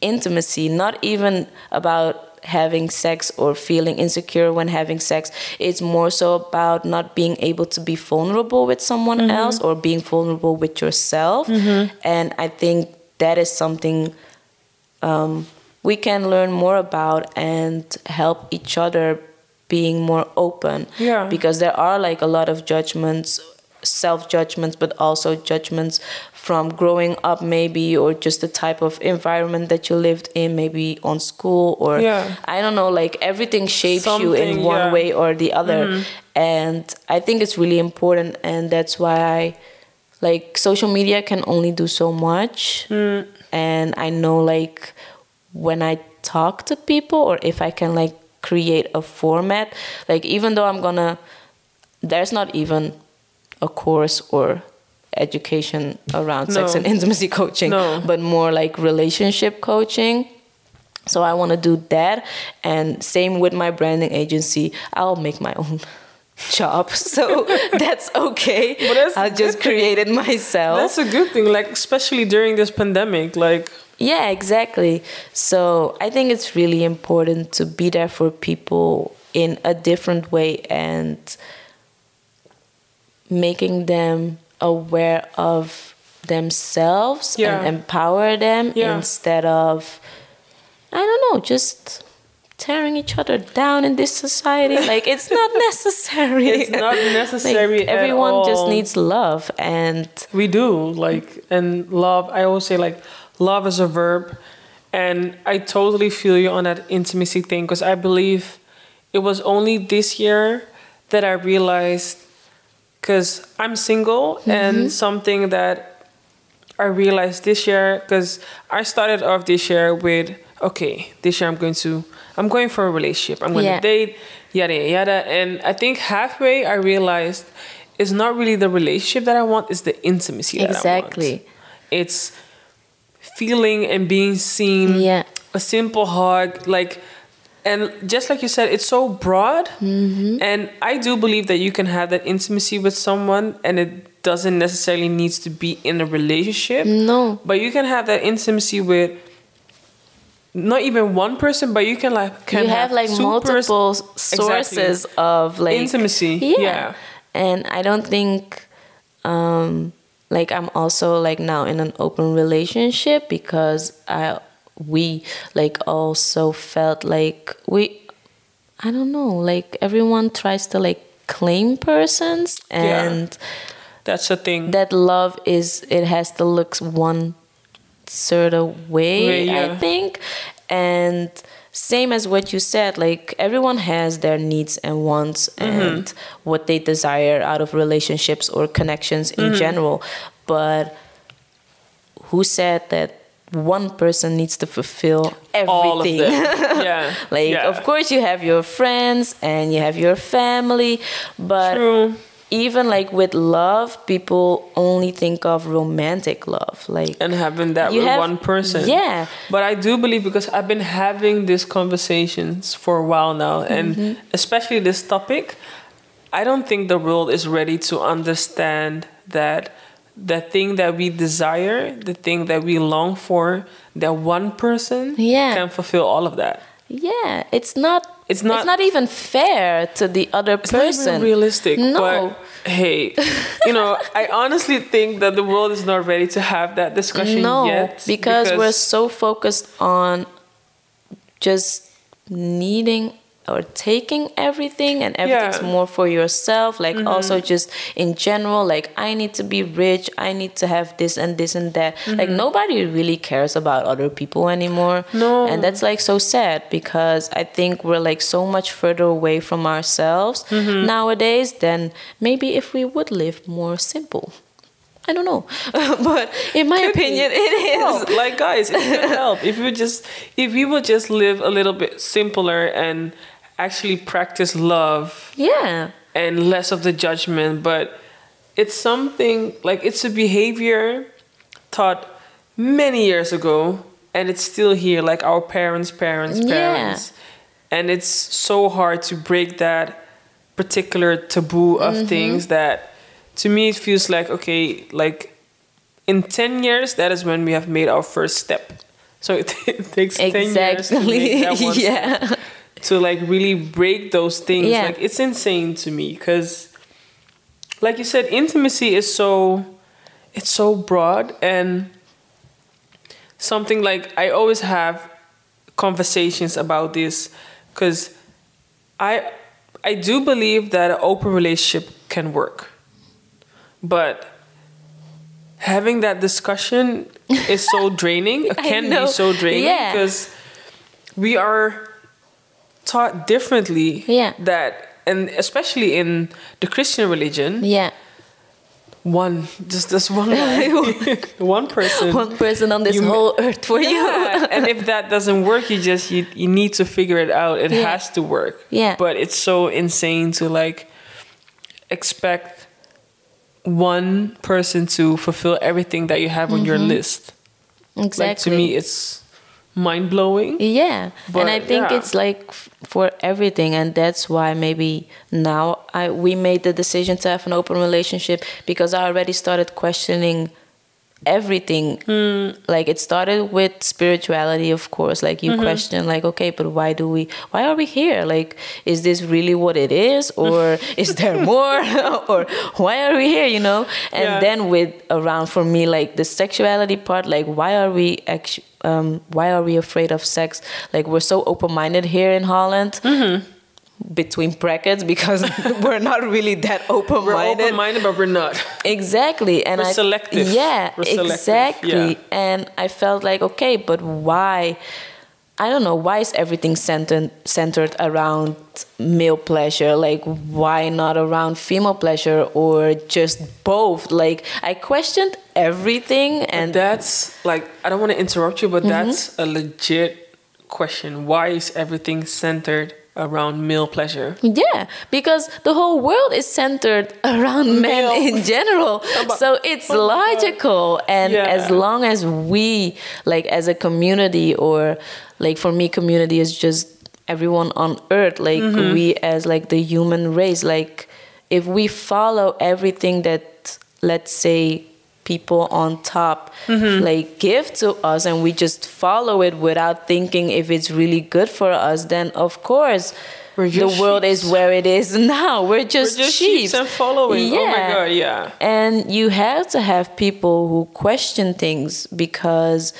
intimacy, not even about having sex or feeling insecure when having sex. It's more so about not being able to be vulnerable with someone Mm-hmm. else or being vulnerable with yourself. And I think that is something um, we can learn more about and help each other being more open. Yeah. Because there are like a lot of judgments, self judgments, but also judgments from growing up, maybe, or just the type of environment that you lived in, maybe on school, or Yeah. I don't know, like everything shapes you in one yeah. Way or the other. And I think it's really important, and that's why I like social media can only do so much. Mm. And I know, like, when I talk to people, or if I can, like, create a format, like, even though I'm gonna, there's not even a course or education around sex and intimacy coaching, No. but more like relationship coaching. So I want to do that, and same with my branding agency. I'll make my own job, so that's okay. But that's I'll just good thing. create it myself. That's a good thing, like especially during this pandemic. Like, Yeah, exactly. So I think it's really important to be there for people in a different way and making them aware of themselves Yeah. and empower them Yeah. instead of I don't know, just tearing each other down in this society. Like it's not necessary. It's not necessary Like, everyone just needs love and We do like and love. I always say like love is a verb, and I totally feel you on that intimacy thing because I believe it was only this year that I realized because I'm single and mm-hmm. something that I realized this year because I started off this year with okay this year I'm going to I'm going for a relationship I'm going Yeah. to date yada yada and I think halfway I realized it's not really the relationship that I want it's the intimacy that I want Exactly. it's feeling and being seen Yeah. a simple hug like and just like you said it's so broad Mm-hmm. and i do believe that you can have that intimacy with someone and it doesn't necessarily needs to be in a relationship No. but you can have that intimacy with not even one person but you can like can you have, like two multiple pers- sources of like Intimacy, Yeah. yeah. And I don't think um like I'm also like now in an open relationship because I we like also felt like we I don't know, like everyone tries to like claim persons Yeah. and that's the thing that love is it has to look one sort of way, Way, yeah. I think. And same as what you said, like everyone has their needs and wants Mm-hmm. and what they desire out of relationships or connections in Mm-hmm. general. But who said that one person needs to fulfill everything? yeah like yeah. of course you have your friends and you have your family, but True. even like with love, people only think of romantic love. Like and having that with have- one person. yeah. But I do believe because I've been having these conversations for a while now, and Mm-hmm. especially this topic, I don't think the world is ready to understand that the thing that we desire, the thing that we long for, that one person Yeah. can fulfill all of that. yeah, it's not. It's not. It's not- not. even fair to the other It's not person. even realistic. No. But hey, you know, I honestly think that the world is not ready to have that discussion no, yet. because, we're so focused on just needing or taking everything and everything's Yeah. more for yourself like mm-hmm. also just in general like i need to be rich i need to have this and this and that like mm-hmm. nobody really cares about other people anymore No. and that's like so sad because i think we're like so much further away from ourselves mm-hmm. nowadays than maybe if we would live more simple I don't know, but in my Could be. opinion, it is. help. Like guys, it could help if you just if we would just live a little bit simpler and actually practice love Yeah. and less of the judgment. But it's something like it's a behavior taught many years ago, and it's still here. Like our parents' parents' Yeah. parents, and it's so hard to break that particular taboo of Mm-hmm. things that to me it feels like okay like in 10 years that is when we have made our first step so it, takes 10 years to make Exactly. that one step yeah. To like really break those things Yeah. like it's insane to me because like you said intimacy is so it's so broad and something like i always have conversations about this because i i do believe that an open relationship can work but having that discussion is so draining it can be so draining Yeah. because we are taught differently Yeah. that and especially in the christian religion Yeah. one just this one guy one person One person on this You whole earth for yeah. you. and if that doesn't work you just you, you need to figure it out it Yeah. has to work Yeah. but it's so insane to like expect one person to fulfill everything that you have on your list Mm-hmm. Exactly. like to me it's mind-blowing Yeah, But, and I think yeah. it's like for everything, and that's why maybe now I we made the decision to have an open relationship because I already started questioning everything. Hmm. Like it started with spirituality, of course. Like Mm-hmm. you question, like, okay, but why do we? Why are we here? Like, is this really what it is, or is there more, or why are we here? You know? And Yeah. then with around for me, like the sexuality part, like why are we actually? Um, why are we afraid of sex? Like we're so open-minded here in Holland. Mm-hmm. Between brackets, because we're not really that open minded. we're open-minded. open-minded but we're not Exactly, and We're I selective. Yeah, We're selective, exactly. yeah. And I felt like, okay, but why? I don't know. Why is everything centered centered around male pleasure? Like, why not around female pleasure or just both? Like, I questioned everything, and that's like I don't want to interrupt you, but Mm-hmm. that's a legit question. Why is everything centered around male pleasure? Yeah, because the whole world is centered around men Male. in general. So it's logical. And Yeah. as long as we, like as a community, or like for me, community is just everyone on earth, like Mm-hmm. we as like the human race, like if we follow everything that, let's say, people on top Mm-hmm. like give to us and we just follow it without thinking if it's really good for us then of course the just world is where it is now. We're just, We're just sheep. and following. Oh my God, yeah. And you have to have people who question things because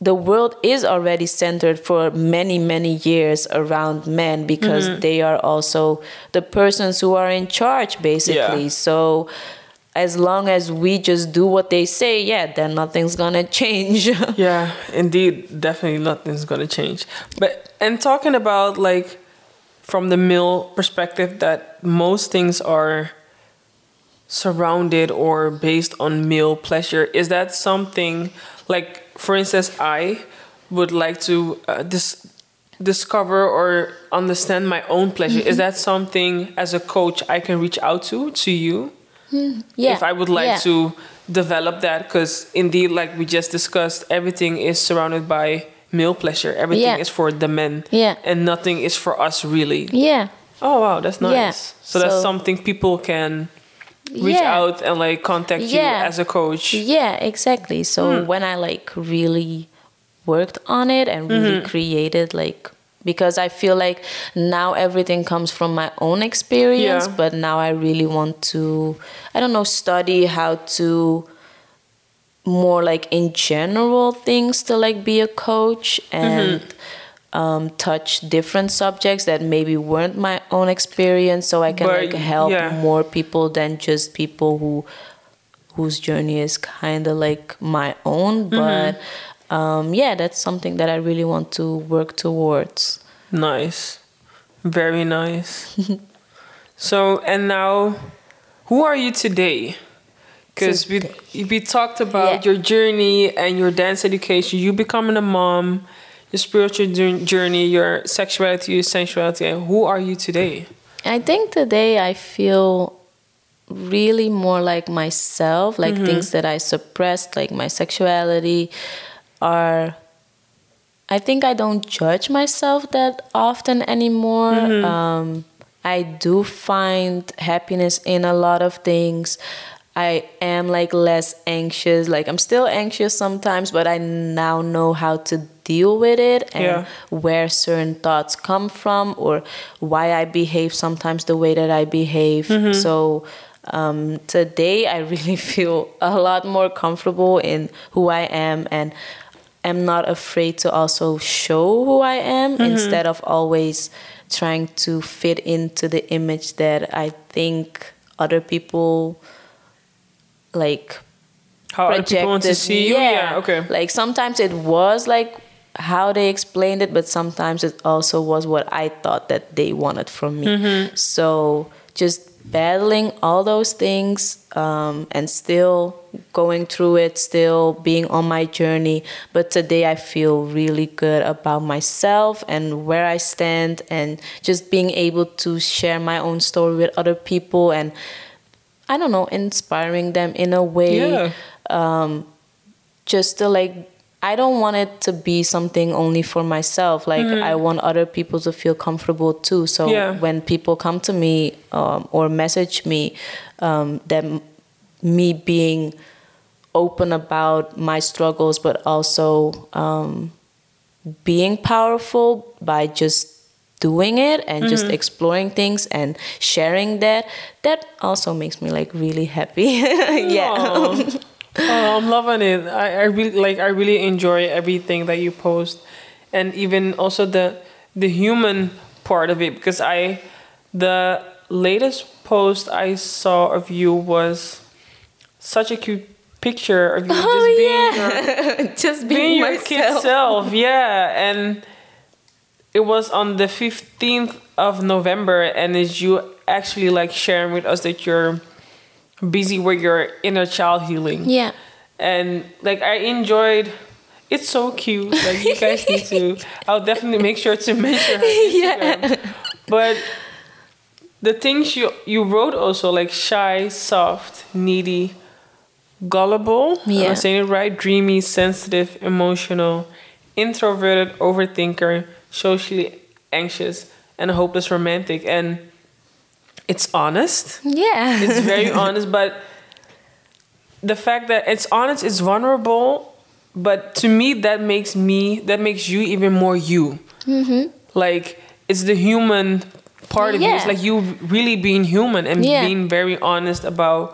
the world is already centered for many, many years around men because Mm-hmm. they are also the persons who are in charge, basically. Yeah. So as long as we just do what they say, yeah, then nothing's gonna change. Yeah, indeed, definitely nothing's gonna change. But and talking about like from the male perspective that most things are surrounded or based on male pleasure, is that something like for instance I would like to uh, dis- discover or understand my own pleasure. Is that something as a coach I can reach out to to you? Yeah. if I would like yeah. to develop that, because indeed, like we just discussed, everything is surrounded by male pleasure. Everything Yeah. is for the men, Yeah. and nothing is for us really. Yeah. Oh wow, that's nice. Yeah. So that's something people can reach out and like contact you as a coach. Yeah, exactly. So Hmm. when I like really worked on it and really Mm-hmm. created like because I feel like now everything comes from my own experience, Yeah. but now I really want to I don't know study how to more like in general things to like be a coach and Mm-hmm. um, touch different subjects that maybe weren't my own experience so I can But, like help yeah. more people than just people who whose journey is kind of like my own Mm-hmm. Um, yeah that's something that i really want to work towards Nice, very nice. so and now, who are you today? Because we we talked about Yeah. your journey and your dance education, you becoming a mom, your spiritual journey, your sexuality, your sensuality. And who are you today? i think today i feel really more like myself like things that i suppressed like my sexuality are i think i don't judge myself that often anymore um, I do find happiness in a lot of things. I am like less anxious. Like I'm still anxious sometimes, but I now know how to deal with it and Yeah. where certain thoughts come from or why I behave sometimes the way that I behave. So um, today I really feel a lot more comfortable in who I am and am not afraid to also show who I am instead of always trying to fit into the image that I think other people like How other people want to see you? Yeah. Okay. like sometimes it was like how they explained it, but sometimes it also was what I thought that they wanted from me. Mm-hmm. So just battling all those things um, and still going through it, still being on my journey. But today I feel really good about myself and where I stand, and just being able to share my own story with other people and I don't know, inspiring them in a way Yeah. um, just to like I don't want it to be something only for myself. Like I want other people to feel comfortable too. So. Yeah. when people come to me um, or message me, um, that me being open about my struggles, but also um, being powerful by just doing it and just Mm-hmm. exploring things and sharing that that also makes me like really happy yeah Oh, oh, I'm loving it. I, I really like. I really enjoy everything that you post, and even also the the human part of it because I, the latest post I saw of you was such a cute picture of you oh, just Oh, being yeah. your, just being being, your kid self. Yeah, and it was on the fifteenth of November, and is you actually like sharing with us that you're busy with your inner child healing yeah and like I enjoyed. It's so cute. Like you guys need to. I'll definitely make sure to mention her Instagram. But the things you you wrote also like shy, soft, needy, gullible. Am I Yeah. saying it right? Dreamy, sensitive, emotional, introverted, overthinker, socially anxious, and hopeless romantic. And it's honest yeah it's very honest but the fact that it's honest it's vulnerable but to me that makes me that makes you even more you Mm-hmm. like it's the human part of you it's like you really being human and Yeah. being very honest about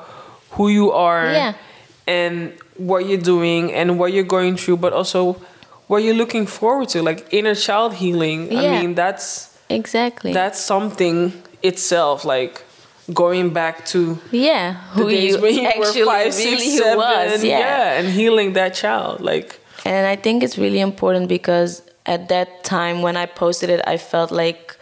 who you are Yeah. And what you're doing and what you're going through but also what you're looking forward to like inner child healing i mean that's exactly that's something itself like going back to yeah who you when you actually were five, six, seven, was yeah. and healing that child. Like, And I think it's really important because at that time when I posted it, I felt like,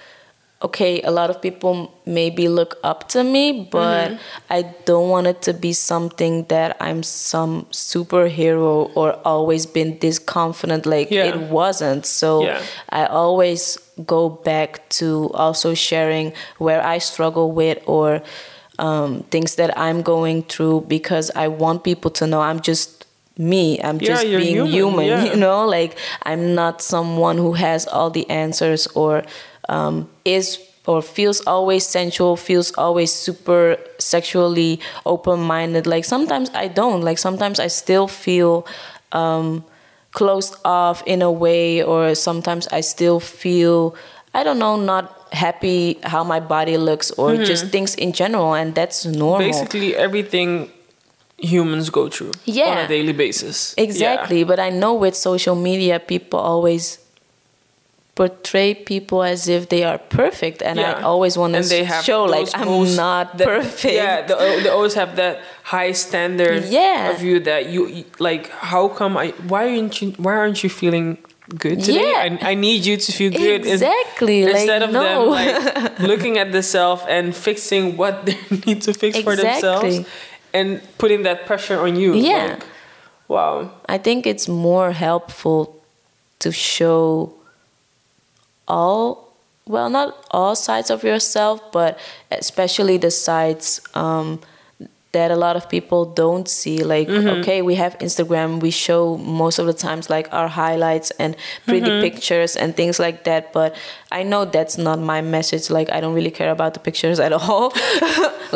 okay, a lot of people maybe look up to me, but Mm-hmm. I don't want it to be something that I'm some superhero or always been this confident. Like Yeah. it wasn't. So Yeah. I always go back to also sharing where I struggle with or um, things that I'm going through because I want people to know I'm just me. I'm Yeah, just being human, human, yeah. you know? Like I'm not someone who has all the answers or um, is or feels always sensual, feels always super sexually open minded. Like sometimes I don't. Like sometimes I still feel um, closed off in a way, or sometimes I still feel, I don't know, not happy how my body looks or just things in general. And that's normal. basically, everything humans go through on a daily basis. Exactly, but I know with social media, people always portray people as if they are perfect, and I always want to show like I'm not that- perfect. Yeah, they, they always have that high standard Yeah. of you that you you- like. How come I? Why aren't you? Why aren't you feeling good today? Yeah. I, I need you to feel good. Exactly, like, Instead of no. them like looking at themselves and fixing what they need to fix for themselves, and putting that pressure on you. Yeah. Like, wow. I think it's more helpful to show all well not all sides of yourself but especially the sides um, that a lot of people don't see like Mm-hmm. okay we have instagram we show most of the times like our highlights and pretty Mm-hmm. pictures and things like that but i know that's not my message like i don't really care about the pictures at all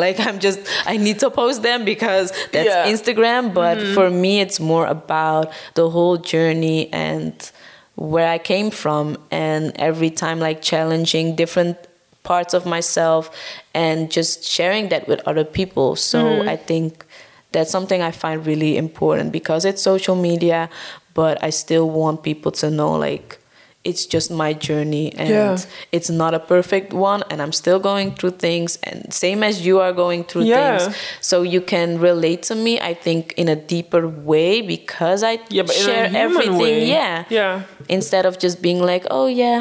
like i'm just i need to post them because that's Yeah. Mm-hmm. instagram but for me it's more about the whole journey and where i came from and every time like challenging different parts of myself and just sharing that with other people. So Mm-hmm. I think that's something I find really important because it's social media, but I still want people to know like it's just my journey and Yeah. it's not a perfect one and I'm still going through things and same as you are going through Yeah. things. So you can relate to me I think in a deeper way because I Yeah, share in a human everything. way. Yeah Yeah. instead of just being like oh yeah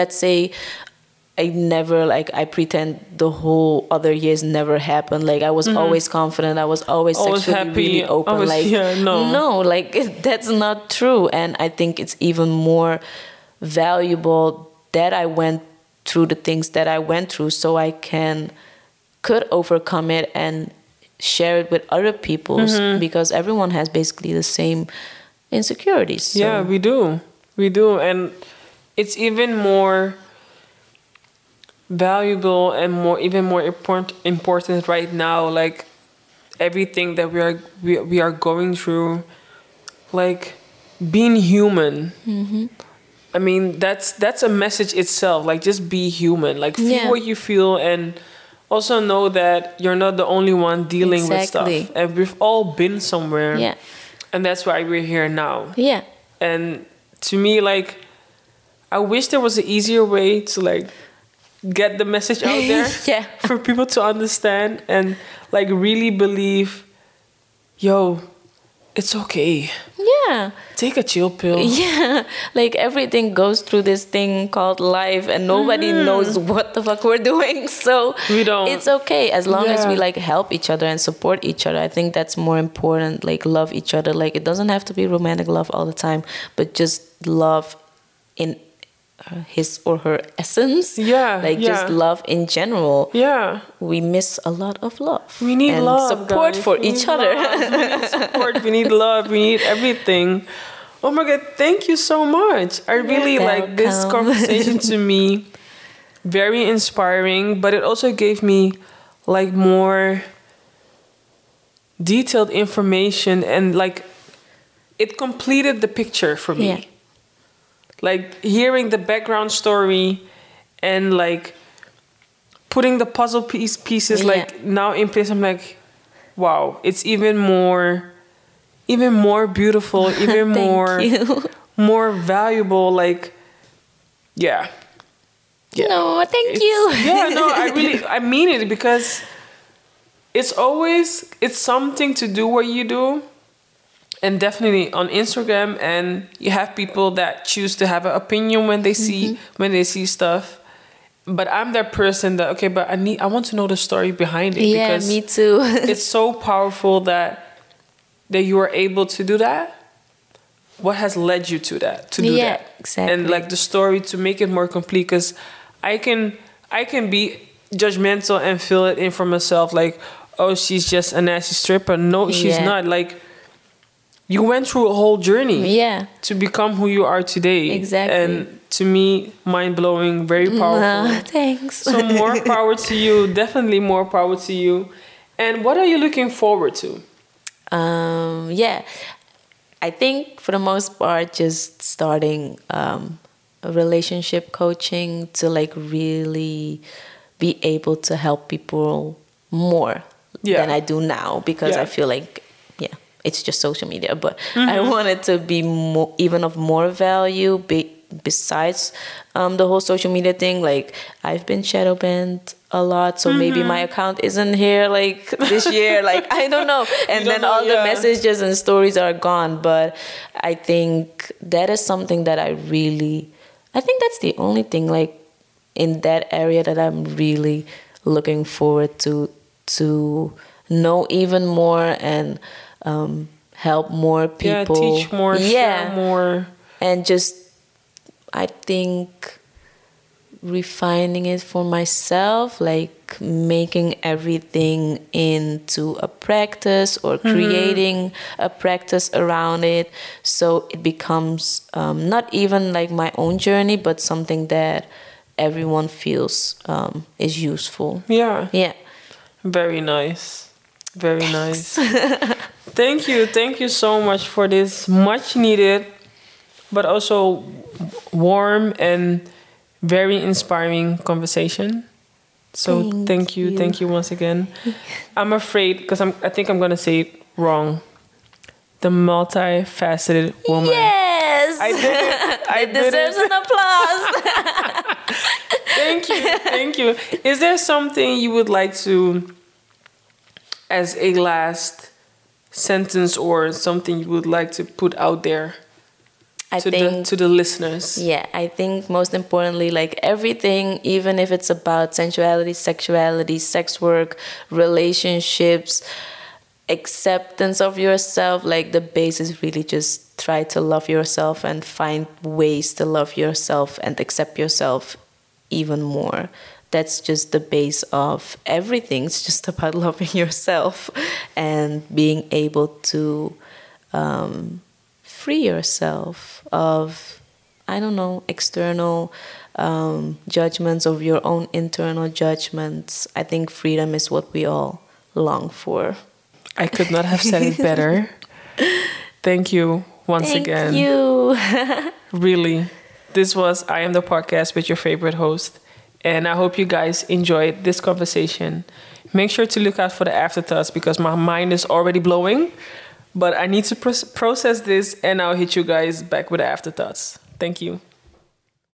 let's say i never like i pretend the whole other years never happened like i was always confident i was always, Mm-hmm. Always sexually happy, really open always- like yeah, no. no like that's not true and i think it's even more valuable that i went through the things that i went through so i can could overcome it and share it with other people Mm-hmm. because everyone has basically the same insecurities so. Yeah, we do. We do. And it's even more valuable and more even more important important right now like everything that we are we, we are going through like being human i mean that's that's a message itself like just be human. Like feel Yeah. what you feel and also know that you're not the only one dealing Exactly. with stuff. And we've all been somewhere. Yeah. And that's why we're here now. Yeah. And to me like i wish there was an easier way to like get the message out there yeah. for people to understand and like really believe yo it's okay. Yeah take a chill pill. Yeah like everything goes through this thing called life and nobody mm-hmm. knows what the fuck we're doing. So. We don't. it's okay. As long as we like help each other and support each other i think that's more important like love each other. Like it doesn't have to be romantic love all the time but just love in uh, his or her essence. Yeah, like just love in general. Yeah. We miss a lot of love we need and love support guys. for We each other. we need support. We need love. We need everything. Oh my god thank you so much. I really like this conversation to me. Very inspiring but it also gave me like more detailed information and like it completed the picture for me. Yeah. Like hearing the background story and like putting the puzzle piece pieces Yeah. like now in place i'm like wow it's even more even more beautiful even more you. more valuable like yeah Yeah. no thank It's- you yeah, no, I really I mean it because it's always it's something to do what you do. And definitely on Instagram and you have people that choose to have an opinion when they see Mm-hmm. when they see stuff. But I'm that person that okay, but I need I want to know the story behind it yeah because me too it's so powerful that that you are able to do that. What has led you to that? To do Yeah, that, exactly. and like the story to make it more complete. Because I can I can be judgmental and feel it in for myself. Like, oh, she's just a nasty stripper. No, she's Yeah. not. Like, you went through a whole journey yeah to become who you are today. Exactly. And to me, mind blowing, very powerful. Nah, thanks. So more power to you. Definitely more power to you. And what are you looking forward to? um, yeah, I think for the most part, just starting um, relationship coaching to like really be able to help people more Yeah. than I do now because Yeah. I feel like it's just social media, but Mm-hmm. I want it to be more even of more value. Be, besides um, the whole social media thing, like I've been shadow banned a lot, so maybe Mm-hmm. my account isn't here like this year. like I don't know, and don't then know, all the messages and stories are gone. But I think that is something that I really, I think that's the only thing like in that area that I'm really looking forward to to know even more and um, help more people. Yeah, teach more, yeah, share more. and just I think refining it for myself, like making everything into a practice or Mm-hmm. creating a practice around it. So it becomes um, not even like my own journey, but something that everyone feels um, is useful. Yeah. Yeah. Very nice. Very nice. thank you. Thank you so much for this much needed, but also warm and very inspiring conversation. So Thank thank, you. you. Thank you once again. I'm afraid because I'm I think I'm gonna say it wrong. The multifaceted woman. Yes. I did it. I it deserves it. an applause. Thank you. Thank you. Is there something you would like to, as a last sentence or something you would like to put out there I to the think to the listeners? Yeah, I think most importantly, like everything, even if it's about sensuality, sexuality, sex work, relationships, acceptance of yourself, like the base is really just try to love yourself and find ways to love yourself and accept yourself even more. That's just the base of everything. It's just about loving yourself and being able to um, free yourself of i don't know external um, judgments of your own internal judgments i think freedom is what we all long for I could not have said it better. Thank you once thank again. Thank you Really. This was I Am the Podcast with your favorite host. And I hope you guys enjoyed this conversation. Make sure to look out for the afterthoughts because my mind is already blowing. But I need to pro- process this and I'll hit you guys back with the afterthoughts. Thank you.